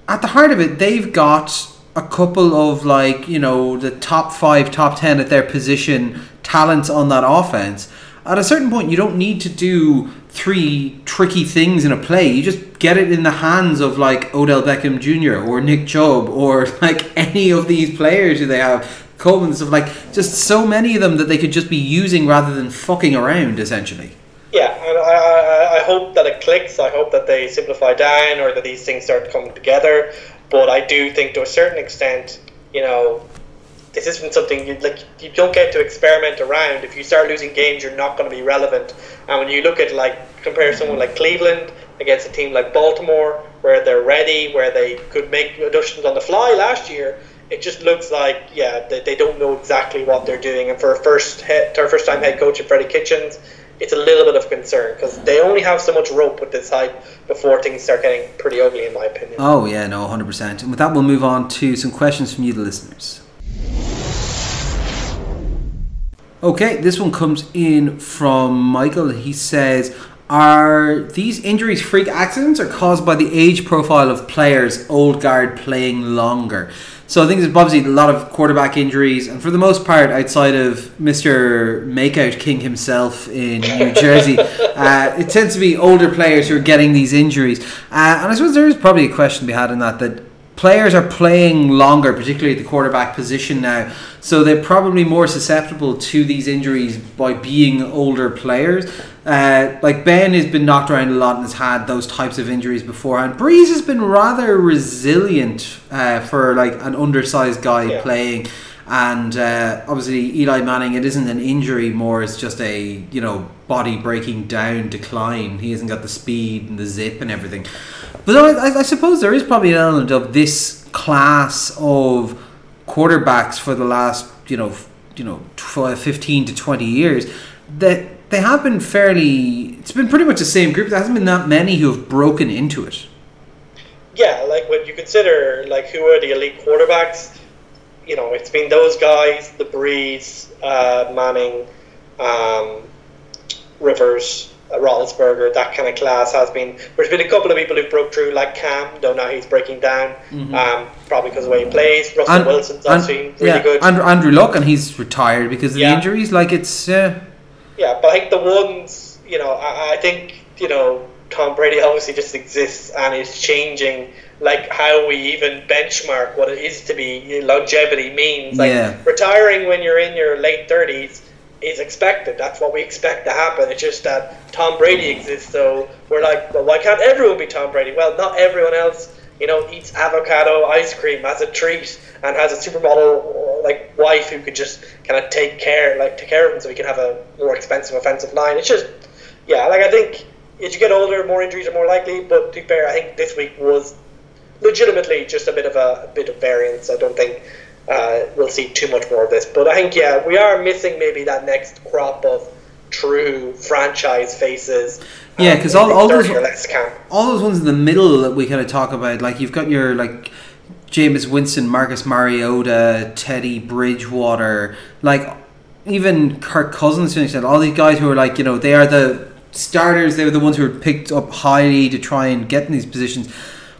at the heart of it, they've got a couple of like you know the top five, top ten at their position talents on that offense. At a certain point, you don't need to do three tricky things in a play. You just get it in the hands of like Odell Beckham Jr. or Nick Chubb or like any of these players who they have. Coleman stuff like just so many of them that they could just be using rather than fucking around essentially. Yeah, and I, I, hope that it clicks. I hope that they simplify down or that these things start coming together. But I do think to a certain extent, you know, this isn't something you like. You don't get to experiment around. If you start losing games, you're not going to be relevant. And when you look at like compare someone like Cleveland against a team like Baltimore, where they're ready, where they could make adjustments on the fly last year, it just looks like yeah they, they don't know exactly what they're doing. And for a first head, our first time head coach, at Freddie Kitchens, it's a little bit of concern because they only have so much rope with this side before things start getting pretty ugly, in my opinion. Oh yeah, no, hundred percent. And with that, we'll move on to some questions from you, the listeners. Okay, this one comes in from Michael. He says, Are these injuries freak accidents or caused by the age profile of players, old guard playing longer? So I think there's obviously a lot of quarterback injuries, and for the most part, outside of Mr. Makeout King himself in New Jersey, uh, it tends to be older players who are getting these injuries. Uh, and I suppose there is probably a question to be had in that that players are playing longer, particularly at the quarterback position now. So they're probably more susceptible to these injuries by being older players. Uh, like Ben has been knocked around a lot and has had those types of injuries beforehand. Brees has been rather resilient uh, for like an undersized guy yeah. playing. And uh, obviously, Eli Manning, it isn't an injury more; it's just a you know body breaking down decline. He hasn't got the speed and the zip and everything. But I, I suppose there is probably an element of this class of quarterbacks for the last you know you know 12, 15 to 20 years that they have been fairly it's been pretty much the same group there hasn't been that many who have broken into it yeah like when you consider like who are the elite quarterbacks you know it's been those guys the Brees uh, Manning um, Rivers uh, Roethlisberger, that kind of class has been. There's been a couple of people who broke through, like Cam, though now he's breaking down, mm-hmm. um, probably because of the way he plays. Russell and, Wilson's obviously really yeah, good. Andrew, Andrew Luck, and he's retired because of yeah. the injuries. Like it's. Uh... Yeah, but I think the ones, you know, I, I think, you know, Tom Brady obviously just exists and is changing like how we even benchmark what it is to be longevity means. Like yeah. retiring when you're in your late thirties is expected. That's what we expect to happen. It's just that Tom Brady exists, so we're like, well, why can't everyone be Tom Brady? Well, not everyone else, you know, eats avocado ice cream as a treat and has a supermodel like wife who could just kind of take care, like take care of him, so he can have a more expensive offensive line. It's just, yeah, like I think as you get older, more injuries are more likely. But to be fair, I think this week was legitimately just a bit of a, a bit of variance. I don't think uh, we'll see too much more of this. But I think yeah, we are missing maybe that next crop of true franchise faces. Yeah, because um, all, all those all those ones in the middle that we kind of talk about, like you've got your like Jameis Winston, Marcus Mariota, Teddy Bridgewater, like even Kirk Cousins to an extent. All these guys who are like you know they are the starters. They were the ones who were picked up highly to try and get in these positions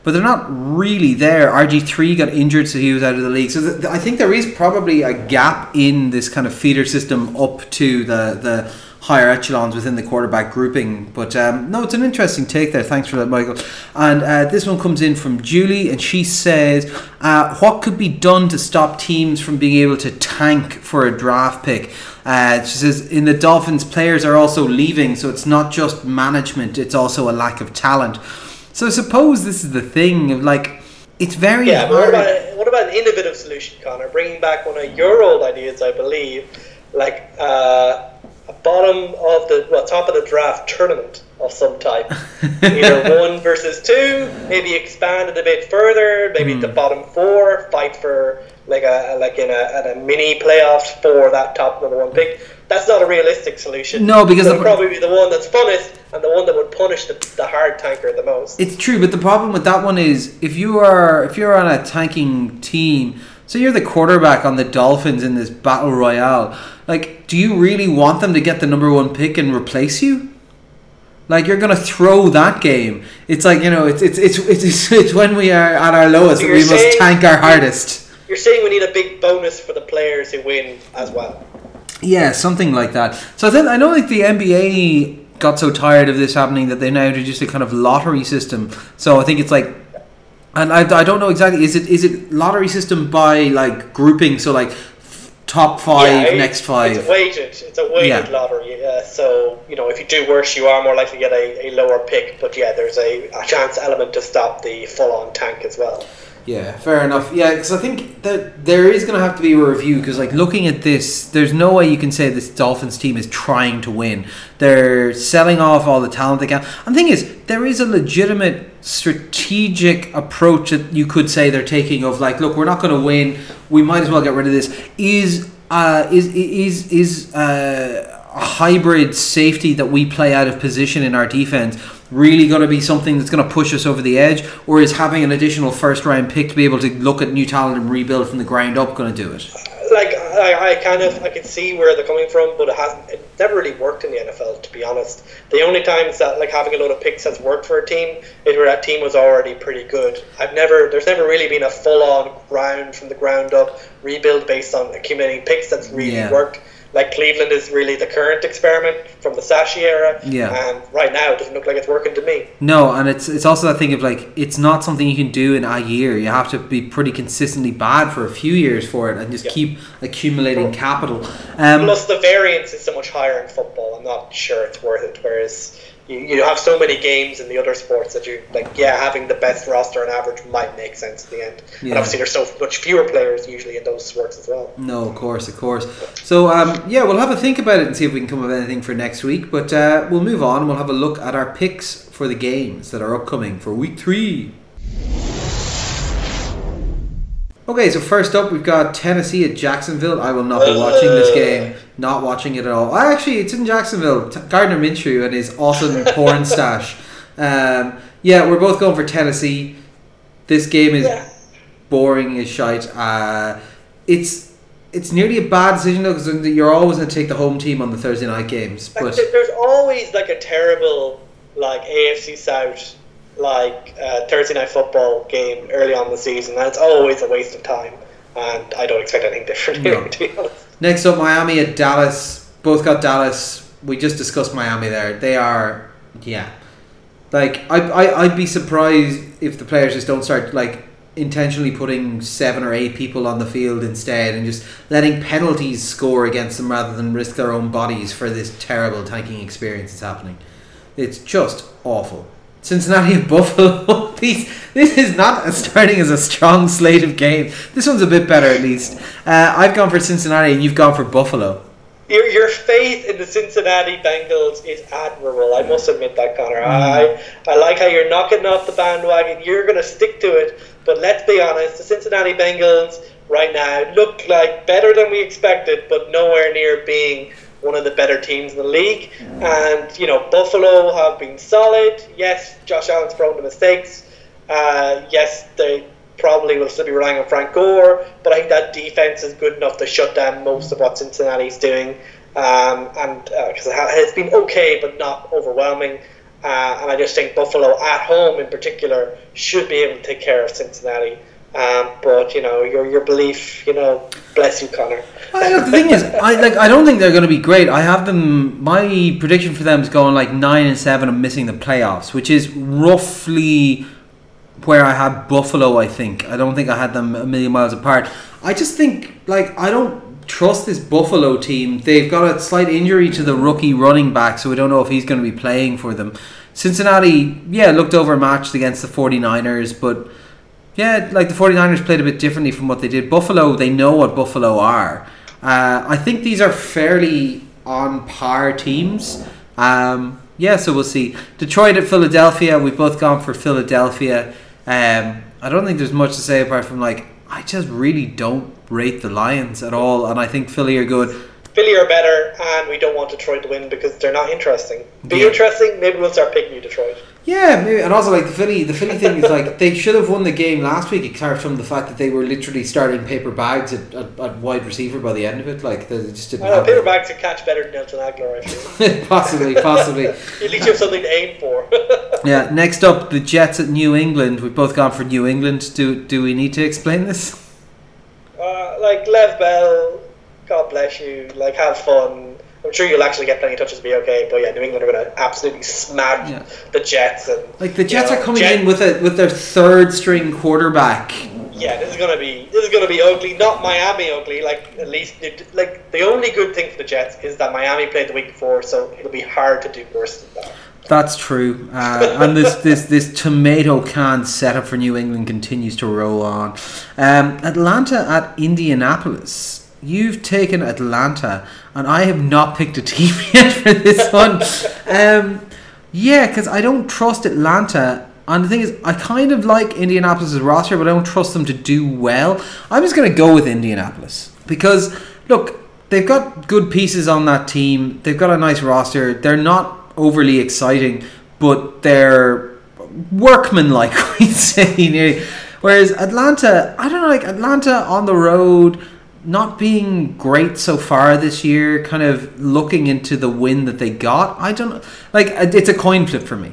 but they're not really there. RG3 got injured, so he was out of the league. So th- I think there is probably a gap in this kind of feeder system up to the, the higher echelons within the quarterback grouping. But um, no, it's an interesting take there. Thanks for that, Michael. And uh, this one comes in from Julie, and she says, uh, What could be done to stop teams from being able to tank for a draft pick? Uh, she says, In the Dolphins, players are also leaving, so it's not just management, it's also a lack of talent. So suppose this is the thing of like, it's very yeah. Hard. What about what about an innovative solution, Connor? Bringing back one of your old ideas, I believe, like uh, a bottom of the well top of the draft tournament of some type, either one versus two, maybe expand it a bit further, maybe mm. the bottom four fight for like a like in a, a mini playoffs for that top number one pick that's not a realistic solution. No, because it'll probably be the one that's funnest and the one that would punish the, the hard tanker the most. It's true, but the problem with that one is if you are if you're on a tanking team, So you're the quarterback on the Dolphins in this battle royale. Like, do you really want them to get the number one pick and replace you? Like you're gonna throw that game. It's like you know, it's it's it's it's, it's when we are at our lowest So that we must tank our hardest. You're saying we need a big bonus for the players who win as well. Yeah, something like that. So I think I know like the NBA got so tired of this happening that they now introduced a kind of lottery system. So I think it's like and I, I don't know exactly is it is it lottery system by like grouping so like f- top 5 Yeah, next 5 It's weighted. It's a weighted Yeah. lottery. Uh, so you know, if you do worse, you are more likely to get a, a lower pick. But yeah, there's a, a chance element to stop the full-on tank as well. Yeah, fair enough. Yeah, because I think that there is going to have to be a review because, like, looking at this, there's no way you can say this Dolphins team is trying to win. They're selling off all the talent they can. And the thing is, there is a legitimate strategic approach that you could say they're taking of like, look, we're not going to win. We might as well get rid of this. Is uh, is is is uh, a hybrid safety that we play out of position in our defense really going to be something that's going to push us over the edge, or is having an additional first round pick to be able to look at new talent and rebuild from the ground up going to do it? I, I kind of I can see where they're coming from, but it hasn't. It never really worked in the NFL, to be honest. The only times that like having a load of picks has worked for a team is where that team was already pretty good. I've never. There's never really been a full-on ground from the ground up rebuild based on accumulating picks that's really Yeah. worked. Like Cleveland is really the current experiment from the Sashi era, Yeah. and right now it doesn't look like it's working to me. No, and it's it's also that thing of like it's not something you can do in a year. You have to be pretty consistently bad for a few years for it, and just Yeah. keep accumulating capital. Um, Plus, the variance is so much higher in football. I'm not sure it's worth it. Whereas you, you have so many games in the other sports that you like. Yeah, having the best roster on average might make sense in the end. Yeah. And obviously, there's so much fewer players usually in those sports as well. No, of course, of course. So, um, yeah, we'll have a think about it and see if we can come up with anything for next week. But uh, we'll move on. We'll have a look at our picks for the games that are upcoming for week three. Okay, so first up, we've got Tennessee at Jacksonville. I will not be watching this game. Not watching it at all. I actually, it's in Jacksonville. Gardner Minshew and his awesome porn stash. Um, yeah, we're both going for Tennessee. This game is Yeah. boring as shite. Uh, it's it's nearly a bad decision though because you're always going to take the home team on the Thursday night games. Like, But there's always like a terrible like AFC South like uh, Thursday night football game early on in the season, and it's always a waste of time. And I don't expect anything different No. here, to be honest. Next up, Miami at Dallas. Both got Dallas. We just discussed Miami there. They are yeah. Like I, I I'd be surprised if the players just don't start like intentionally putting seven or eight people on the field instead and just letting penalties score against them rather than risk their own bodies for this terrible tanking experience that's happening. It's just awful. Cincinnati and Buffalo. These, this is not starting as a strong slate of games. This one's a bit better at least. Uh, I've gone for Cincinnati and you've gone for Buffalo. Your, your faith in the Cincinnati Bengals is admirable. I must admit that, Connor. I I like how you're not getting off the bandwagon. You're going to stick to it. But let's be honest, the Cincinnati Bengals right now look like better than we expected, but nowhere near being one of the better teams in the league. And you know, Buffalo have been solid. Yes, Josh Allen's prone to mistakes. Uh, yes, they probably will still be relying on Frank Gore, but I think that defense is good enough to shut down most of what Cincinnati's doing. Um, and because it ha- it's been okay, but not overwhelming. Uh, and I just think Buffalo at home in particular should be able to take care of Cincinnati. Um, but you know, your your belief, you know, bless you, Connor. The thing is, I like. I don't think they're going to be great. I have them. My prediction for them is going like nine and seven and missing the playoffs, which is roughly where I had Buffalo. I think. I don't think I had them a million miles apart. I just think like I don't trust this Buffalo team. They've got a slight injury to the rookie running back, so we don't know if he's going to be playing for them. Cincinnati, yeah, looked overmatched against the 49ers, but yeah, like the 49ers played a bit differently from what they did. Buffalo, they know what Buffalo are. Uh, I think these are fairly on par teams. Um, yeah, so we'll see. Detroit at Philadelphia, we've both gone for Philadelphia. Um, I don't think there's much to say apart from like, I just really don't rate the Lions at all, and I think Philly are good. Philly are better, and we don't want Detroit to win because they're not interesting. Be Yeah. interesting, maybe we'll start picking you Detroit. Yeah, maybe, and also like the Philly, the Philly thing is like they should have won the game last week, apart from the fact that they were literally starting paper bags at, at, at wide receiver by the end of it. Like they just didn't I know paper bags could catch better than Nelson Agholor, actually. possibly, possibly. At least you have something to aim for. Yeah. Next up, the Jets at New England. We've both gone for New England. Do do we need to explain this? uh, like Lev Bell, God bless you. Like have fun. I'm sure you'll actually get plenty of touches and be okay. But yeah, New England are going to absolutely smack Yeah. the Jets. And Like the Jets you know, are coming Jet- in with a with their third string quarterback. Yeah, this is gonna be this is gonna be ugly. Not Miami ugly. Like at least like the only good thing for the Jets is that Miami played the week before, so it'll be hard to do worse than that. That's true. Uh, and this, this this tomato can setup for New England continues to roll on. Um, Atlanta at Indianapolis. You've taken Atlanta, and I have not picked a team yet for this one. Um, yeah, because I don't trust Atlanta. And the thing is, I kind of like Indianapolis' roster, but I don't trust them to do well. I'm just going to go with Indianapolis because look, they've got good pieces on that team. They've got a nice roster. They're not overly exciting, but they're workmanlike, say. Whereas Atlanta, I don't know, like Atlanta on the road, not being great so far this year, kind of looking into the win that they got. I don't like. It's a coin flip for me.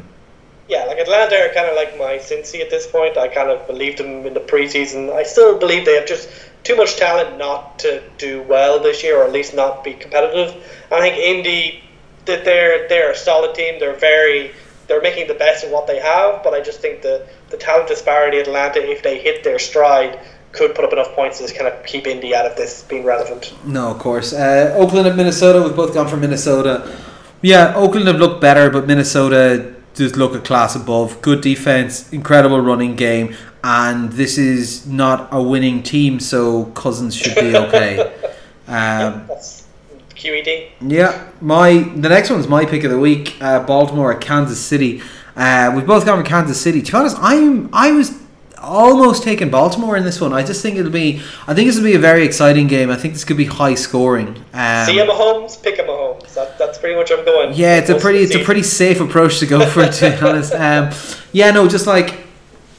Yeah, like Atlanta are kind of like my Cincy at this point. I kind of believed them in the preseason. I still believe they have just too much talent not to do well this year, or at least not be competitive. I think Indy that they're they're a solid team. They're very they're making the best of what they have, but I just think the the talent disparity at Atlanta, if they hit their stride, could put up enough points to just kind of keep Indy out of this being relevant. No, of course. Uh, Oakland at Minnesota. We've both gone for Minnesota. Yeah, Oakland have looked better, but Minnesota just look a class above. Good defense, incredible running game, and this is not a winning team, so Cousins should be okay. Um, QED. yeah, my the next one's my pick of the week. Uh, Baltimore at Kansas City. Uh, we've both gone for Kansas City. To be honest, I'm I was almost taking Baltimore in this one. I just think it'll be. I think this will be a very exciting game. I think this could be high scoring. Um, See a Mahomes, pick a Mahomes. That, that's pretty much what I'm going. yeah, it's a pretty it's a pretty safe approach to go for. To be honest, um, yeah, no, just like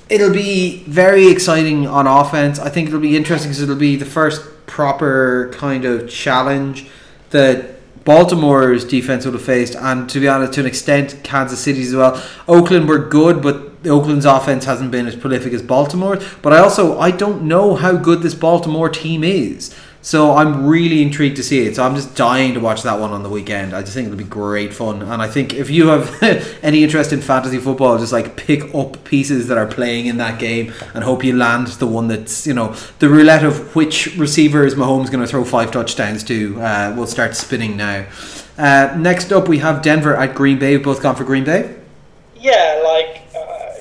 it'll be very exciting on offense. I think it'll be interesting because it'll be the first proper kind of challenge that Baltimore's defense would have faced, and to be honest, to an extent, Kansas City's as well. Oakland were good, but Oakland's offense hasn't been as prolific as Baltimore. But I also I don't know how good this Baltimore team is. So I'm really intrigued to see it. So I'm just dying to watch that one on the weekend. I just think it'll be great fun. And I think if you have any interest in fantasy football, just like pick up pieces that are playing in that game and hope you land the one that's you know the roulette of which receiver is Mahomes going to throw five touchdowns to. Uh, will start spinning now. Uh, next up, we have Denver at Green Bay. We've both gone for Green Bay. Yeah, like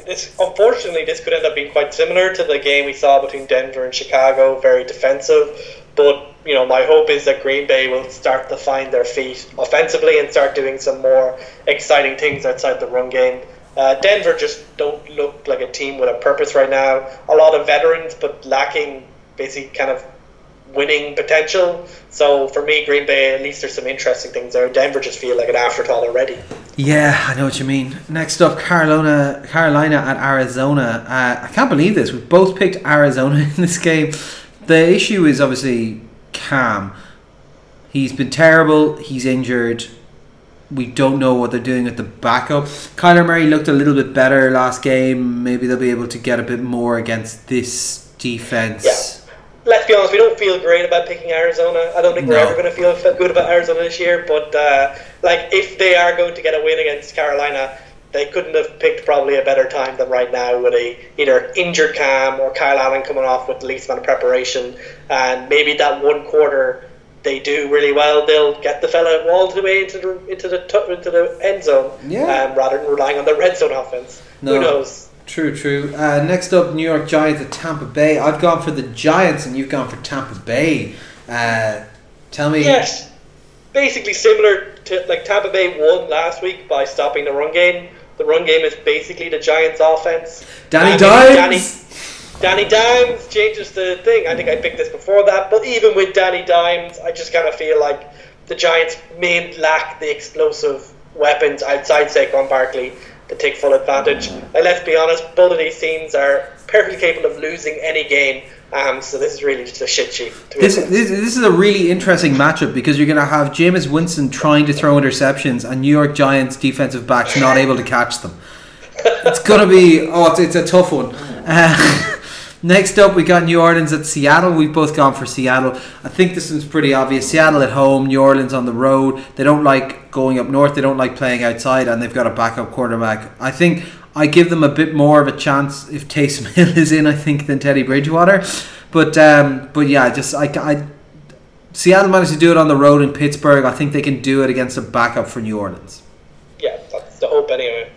this. Unfortunately, this could end up being quite similar to the game we saw between Denver and Chicago. Very defensive, but you know, my hope is that Green Bay will start to find their feet offensively and start doing some more exciting things outside the run game. Uh, Denver just don't look like a team with a purpose right now. A lot of veterans, but lacking basically kind of winning potential. So for me, Green Bay, at least there's some interesting things there. Denver just feel like an afterthought already. Yeah, I know what you mean. Next up, Carolina, Carolina at Arizona. Uh, I can't believe this. We've both picked Arizona in this game. The issue is obviously Cam. He's been terrible. He's injured. We don't know what they're doing with the backup. Kyler Murray looked a little bit better last game. Maybe they'll be able to get a bit more against this defense. Yeah. Let's be honest, we don't feel great about picking Arizona. I don't think we're ever going to feel good about Arizona this year. But uh, like, if they are going to get a win against Carolina, they couldn't have picked probably a better time than right now with a either injured Cam or Kyle Allen coming off with the least amount of preparation, and maybe that one quarter they do really well. They'll get the fella all the way into the into the into the end zone, Yeah. um, rather than relying on the red zone offense. No. Who knows? True, true. Uh, next up, New York Giants at Tampa Bay. I've gone for the Giants, and you've gone for Tampa Bay. Uh, tell me. Yes, basically similar to like Tampa Bay won last week by stopping the run game. The run game is basically the Giants' offense. Danny Dimes. Danny Dimes changes the thing. I think I picked this before that, but even with Danny Dimes, I just kind of feel like the Giants may lack the explosive weapons outside Saquon Barkley to take full advantage. And let's be honest, both of these teams are perfectly capable of losing any game. Um, so this is really just a shit sheet. This, this, this is a really interesting matchup because you're going to have Jameis Winston trying to throw interceptions and New York Giants defensive backs not able to catch them. It's going to be oh, it's, it's a tough one. Uh, Next up, we got New Orleans at Seattle. We've both gone for Seattle. I think this one's pretty obvious. Seattle at home, New Orleans on the road. They don't like going up north. They don't like playing outside, and they've got a backup quarterback. I think I give them a bit more of a chance if Taysom Hill is in. I think than Teddy Bridgewater. But um, but yeah, just I, I Seattle managed to do it on the road in Pittsburgh. I think they can do it against a backup for New Orleans. Yeah, that's the hope anyway.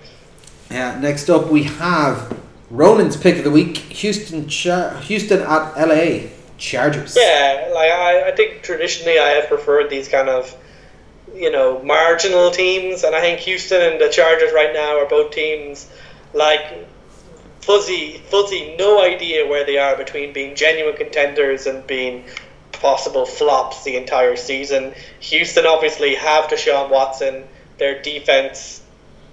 Yeah. Next up, we have Ronan's pick of the week: Houston, Char- Houston at LA Chargers. Yeah, like I, I think traditionally I have preferred these kind of, you know, marginal teams, and I think Houston and the Chargers right now are both teams like fuzzy, fuzzy, no idea where they are between being genuine contenders and being possible flops the entire season. Houston obviously have Deshaun Watson. Their defense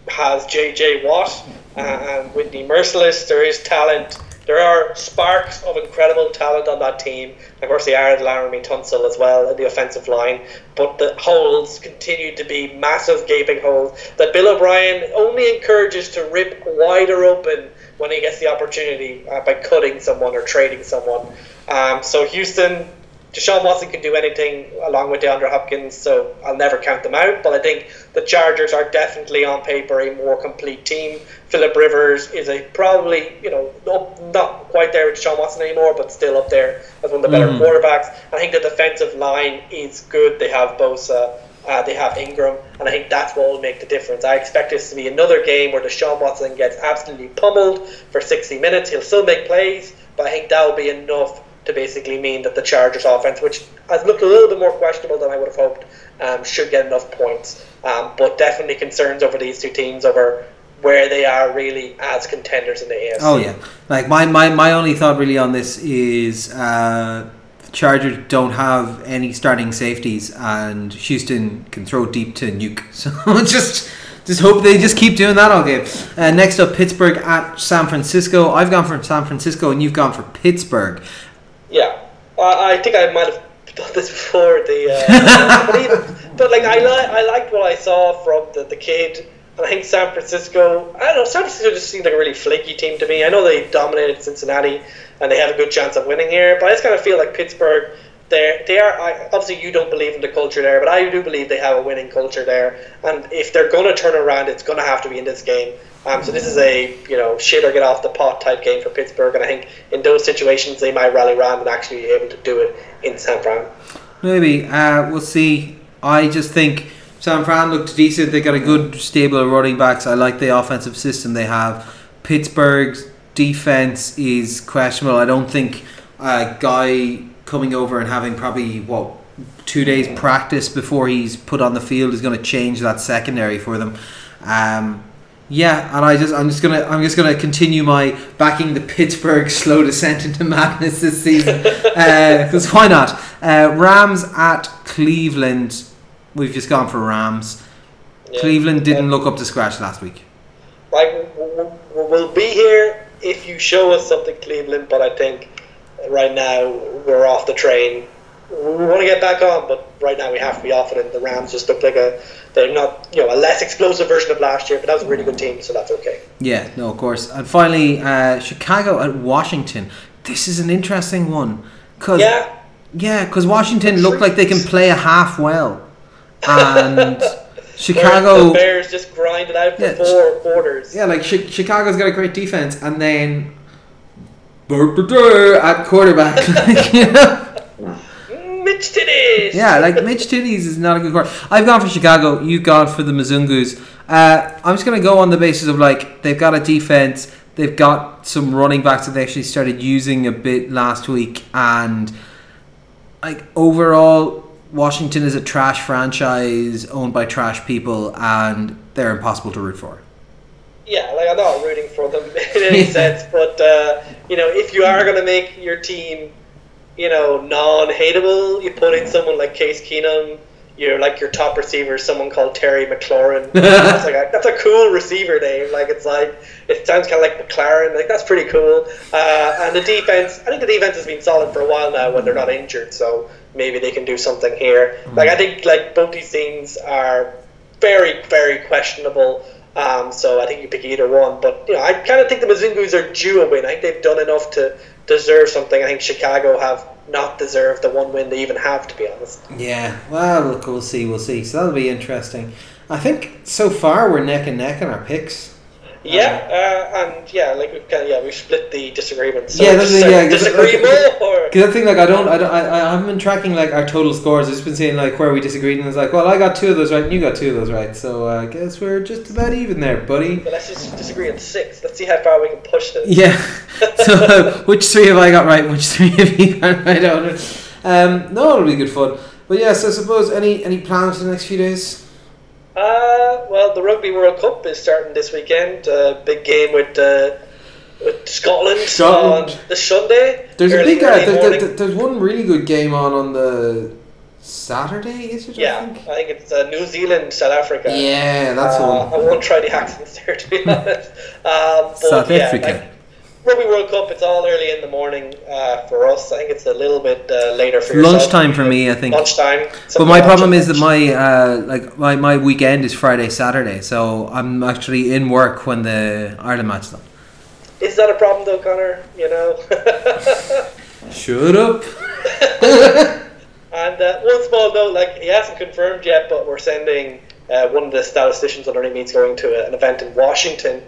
has J.J. Watt and Whitney Mercilus. There is talent. There are sparks of incredible talent on that team. Of course, they are Laremy Tunsil as well in the offensive line. But the holes continue to be massive gaping holes that Bill O'Brien only encourages to rip wider open when he gets the opportunity uh, by cutting someone or trading someone. Um, so Houston Deshaun Watson can do anything along with DeAndre Hopkins, so I'll never count them out. But I think the Chargers are definitely on paper a more complete team. Philip Rivers is a probably you know not quite there with Deshaun Watson anymore, but still up there as one of the better mm. quarterbacks. I think the defensive line is good. They have Bosa. Uh, they have Ingram, and I think that's what will make the difference. I expect this to be another game where Deshaun Watson gets absolutely pummeled for 60 minutes. He'll still make plays, but I think that will be enough to basically mean that the Chargers offense, which has looked a little bit more questionable than I would have hoped, um, should get enough points. Um, but definitely concerns over these two teams over where they are really as contenders in the AFC. Oh yeah, like my my, my only thought really on this is uh, Chargers don't have any starting safeties, and Houston can throw deep to Nuk. So just. Just hope they just keep doing that all game. Uh, next up, Pittsburgh at San Francisco. I've gone for San Francisco, and you've gone for Pittsburgh. I, I think I might have done this before. The uh, but, even, but like I like I liked what I saw from the, the kid. And I think San Francisco. I don't know. San Francisco just seemed like a really flaky team to me. I know they dominated Cincinnati and they have a good chance of winning here, but I just kind of feel like Pittsburgh. They're, they are I, obviously you don't believe in the culture there, but I do believe they have a winning culture there. And if they're going to turn around, it's going to have to be in this game. Um, so this is a you know shit or get off the pot type game for Pittsburgh, and I think in those situations they might rally around and actually be able to do it in San Fran. Maybe uh, we'll see. I just think San Fran looked decent. They got a good stable of running backs. I like the offensive system they have. Pittsburgh's defense is questionable. I don't think a guy coming over and having probably what two days practice before he's put on the field is going to change that secondary for them. Um, yeah, and I just I'm just gonna I'm just gonna continue my backing the Pittsburgh slow descent into madness this season because uh, why not? Uh, Rams at Cleveland. We've just gone for Rams. Yeah. Cleveland didn't look up to scratch last week. Like we'll be here if you show us something, Cleveland. But I think right now we're off the train. We want to get back on, but right now we have to be off it. And the Rams just look like a they're not, you know, a less explosive version of last year, but that was a really good team, so that's okay. Yeah, no, of course. And finally, uh, Chicago at Washington. This is an interesting one. Cause, yeah. Yeah, because Washington look like they can play a half well. And Chicago. the Bears just grind it out for yeah, four quarters. Yeah, like Chicago's got a great defense, and then. At quarterback. you know? Mitch Titties. Yeah, like Mitch Titties is not a good card. I've gone for Chicago. You've gone for the Mizungus. Uh, I'm just going to go on the basis of like they've got a defense. They've got some running backs that they actually started using a bit last week, and like overall, Washington is a trash franchise owned by trash people, and they're impossible to root for. Yeah, like I'm not rooting for them in any sense, but uh, you know, if you are going to make your team, you know, non-hateable, you put in someone like Case Keenum. You're like your top receiver, someone called Terry McLaurin. that's like a, that's a cool receiver name. Like it's like it sounds kind of like McLaren. Like that's pretty cool. Uh, and the defense, I think the defense has been solid for a while now when they're not injured. So maybe they can do something here. Like I think like both these things are very very questionable. Um, so I think you pick either one. But you know, I kind of think the Mizungus are due a win. I think they've done enough to deserve something. I think Chicago have not deserved the one win they even have, to be honest. Yeah, well, look, we'll see, we'll see. So that'll be interesting. I think so far we're neck and neck in our picks. Yeah, uh, and yeah, like we've kind of yeah we've split the disagreements. So Yeah, yeah, that's- just, yeah, disagree like, more. Because I think like I don't, I don't, I, I haven't been tracking like our total scores. I've just been seeing like where we disagreed, and it's like, well, I got two of those right, and you got two of those right. So uh, I guess we're just about even there, buddy. But let's just disagree on six. Let's see how far we can push this. Yeah. so uh, which three have I got right? Which three have you got right? on it? Um, no, it'll be good fun. But yeah, so I suppose any any plans for the next few days? Uh, well, the Rugby World Cup is starting this weekend. Uh, big game with, uh, with Scotland, Scotland. on the Sunday. There's a big. Uh, there, there, there's one really good game on on the Saturday. Is it? I yeah, think? I think it's uh, New Zealand, South Africa. Yeah, that's the uh, one. I won't try the accents there, to be honest. Um, but South yeah, Africa. like, Rugby World Cup, it's all early in the morning uh, for us. I think it's a little bit uh, later for yourself. Lunchtime for me, I think. Lunchtime. But my problem is that my uh, like my, my weekend is Friday Saturday, so I'm actually in work when the Ireland match is on. Is that a problem though, Connor? You know. Shut up. And uh, one small note, like he hasn't confirmed yet, but we're sending uh, one of the statisticians underneath me is going to an event in Washington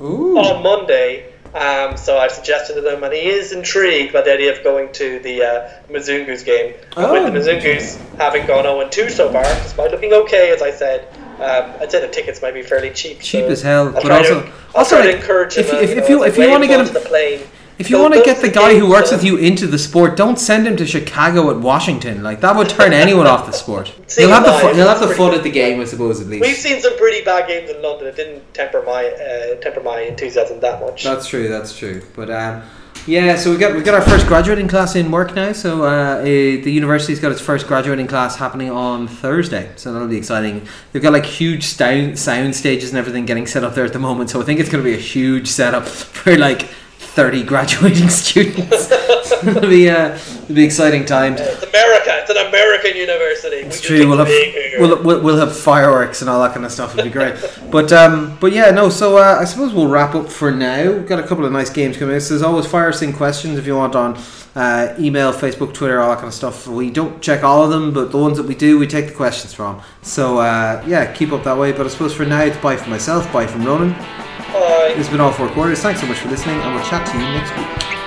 Ooh. on Monday. Um, so I suggested to them, and he is intrigued by the idea of going to the uh, Mizungus game. And With Oh. the Mizungus having gone 0 2 so far, despite looking okay, as I said, um, I'd say the tickets might be fairly cheap. Cheap so as hell, I'll but also- to, I'll also, like, encourage him. if- uh, if- know, if you- if you wanna get onto him- the plane. If you want to get the guy who works with you into the sport, don't send him to Chicago at Washington. Like that would turn anyone off the sport. He'll have the fun, he'll have the fun at the game, I suppose, at least We've seen some pretty bad games in London. It didn't temper my uh, temper my enthusiasm that much. That's true. That's true. But um, yeah, so we got we got our first graduating class in work now. So uh, eh, the university's got its first graduating class happening on Thursday. So that'll be exciting. They've got like huge sound sound stages and everything getting set up there at the moment. So I think it's going to be a huge setup for like. 30 graduating students. it'll be uh, it'll be exciting times. It's America. It's an American university. It's we true. We'll have we'll, we'll, we'll have fireworks and all that kind of stuff. It'll be great. but um, but yeah, no. So uh, I suppose we'll wrap up for now. We've got a couple of nice games coming. So there's always fire us in questions if you want on uh, email, Facebook, Twitter, all that kind of stuff. We don't check all of them, but the ones that we do, we take the questions from. So uh, yeah, keep up that way. But I suppose for now, it's bye from myself, bye from Ronan. Has been all four quarters. Thanks so much for listening, and we'll chat to you next week.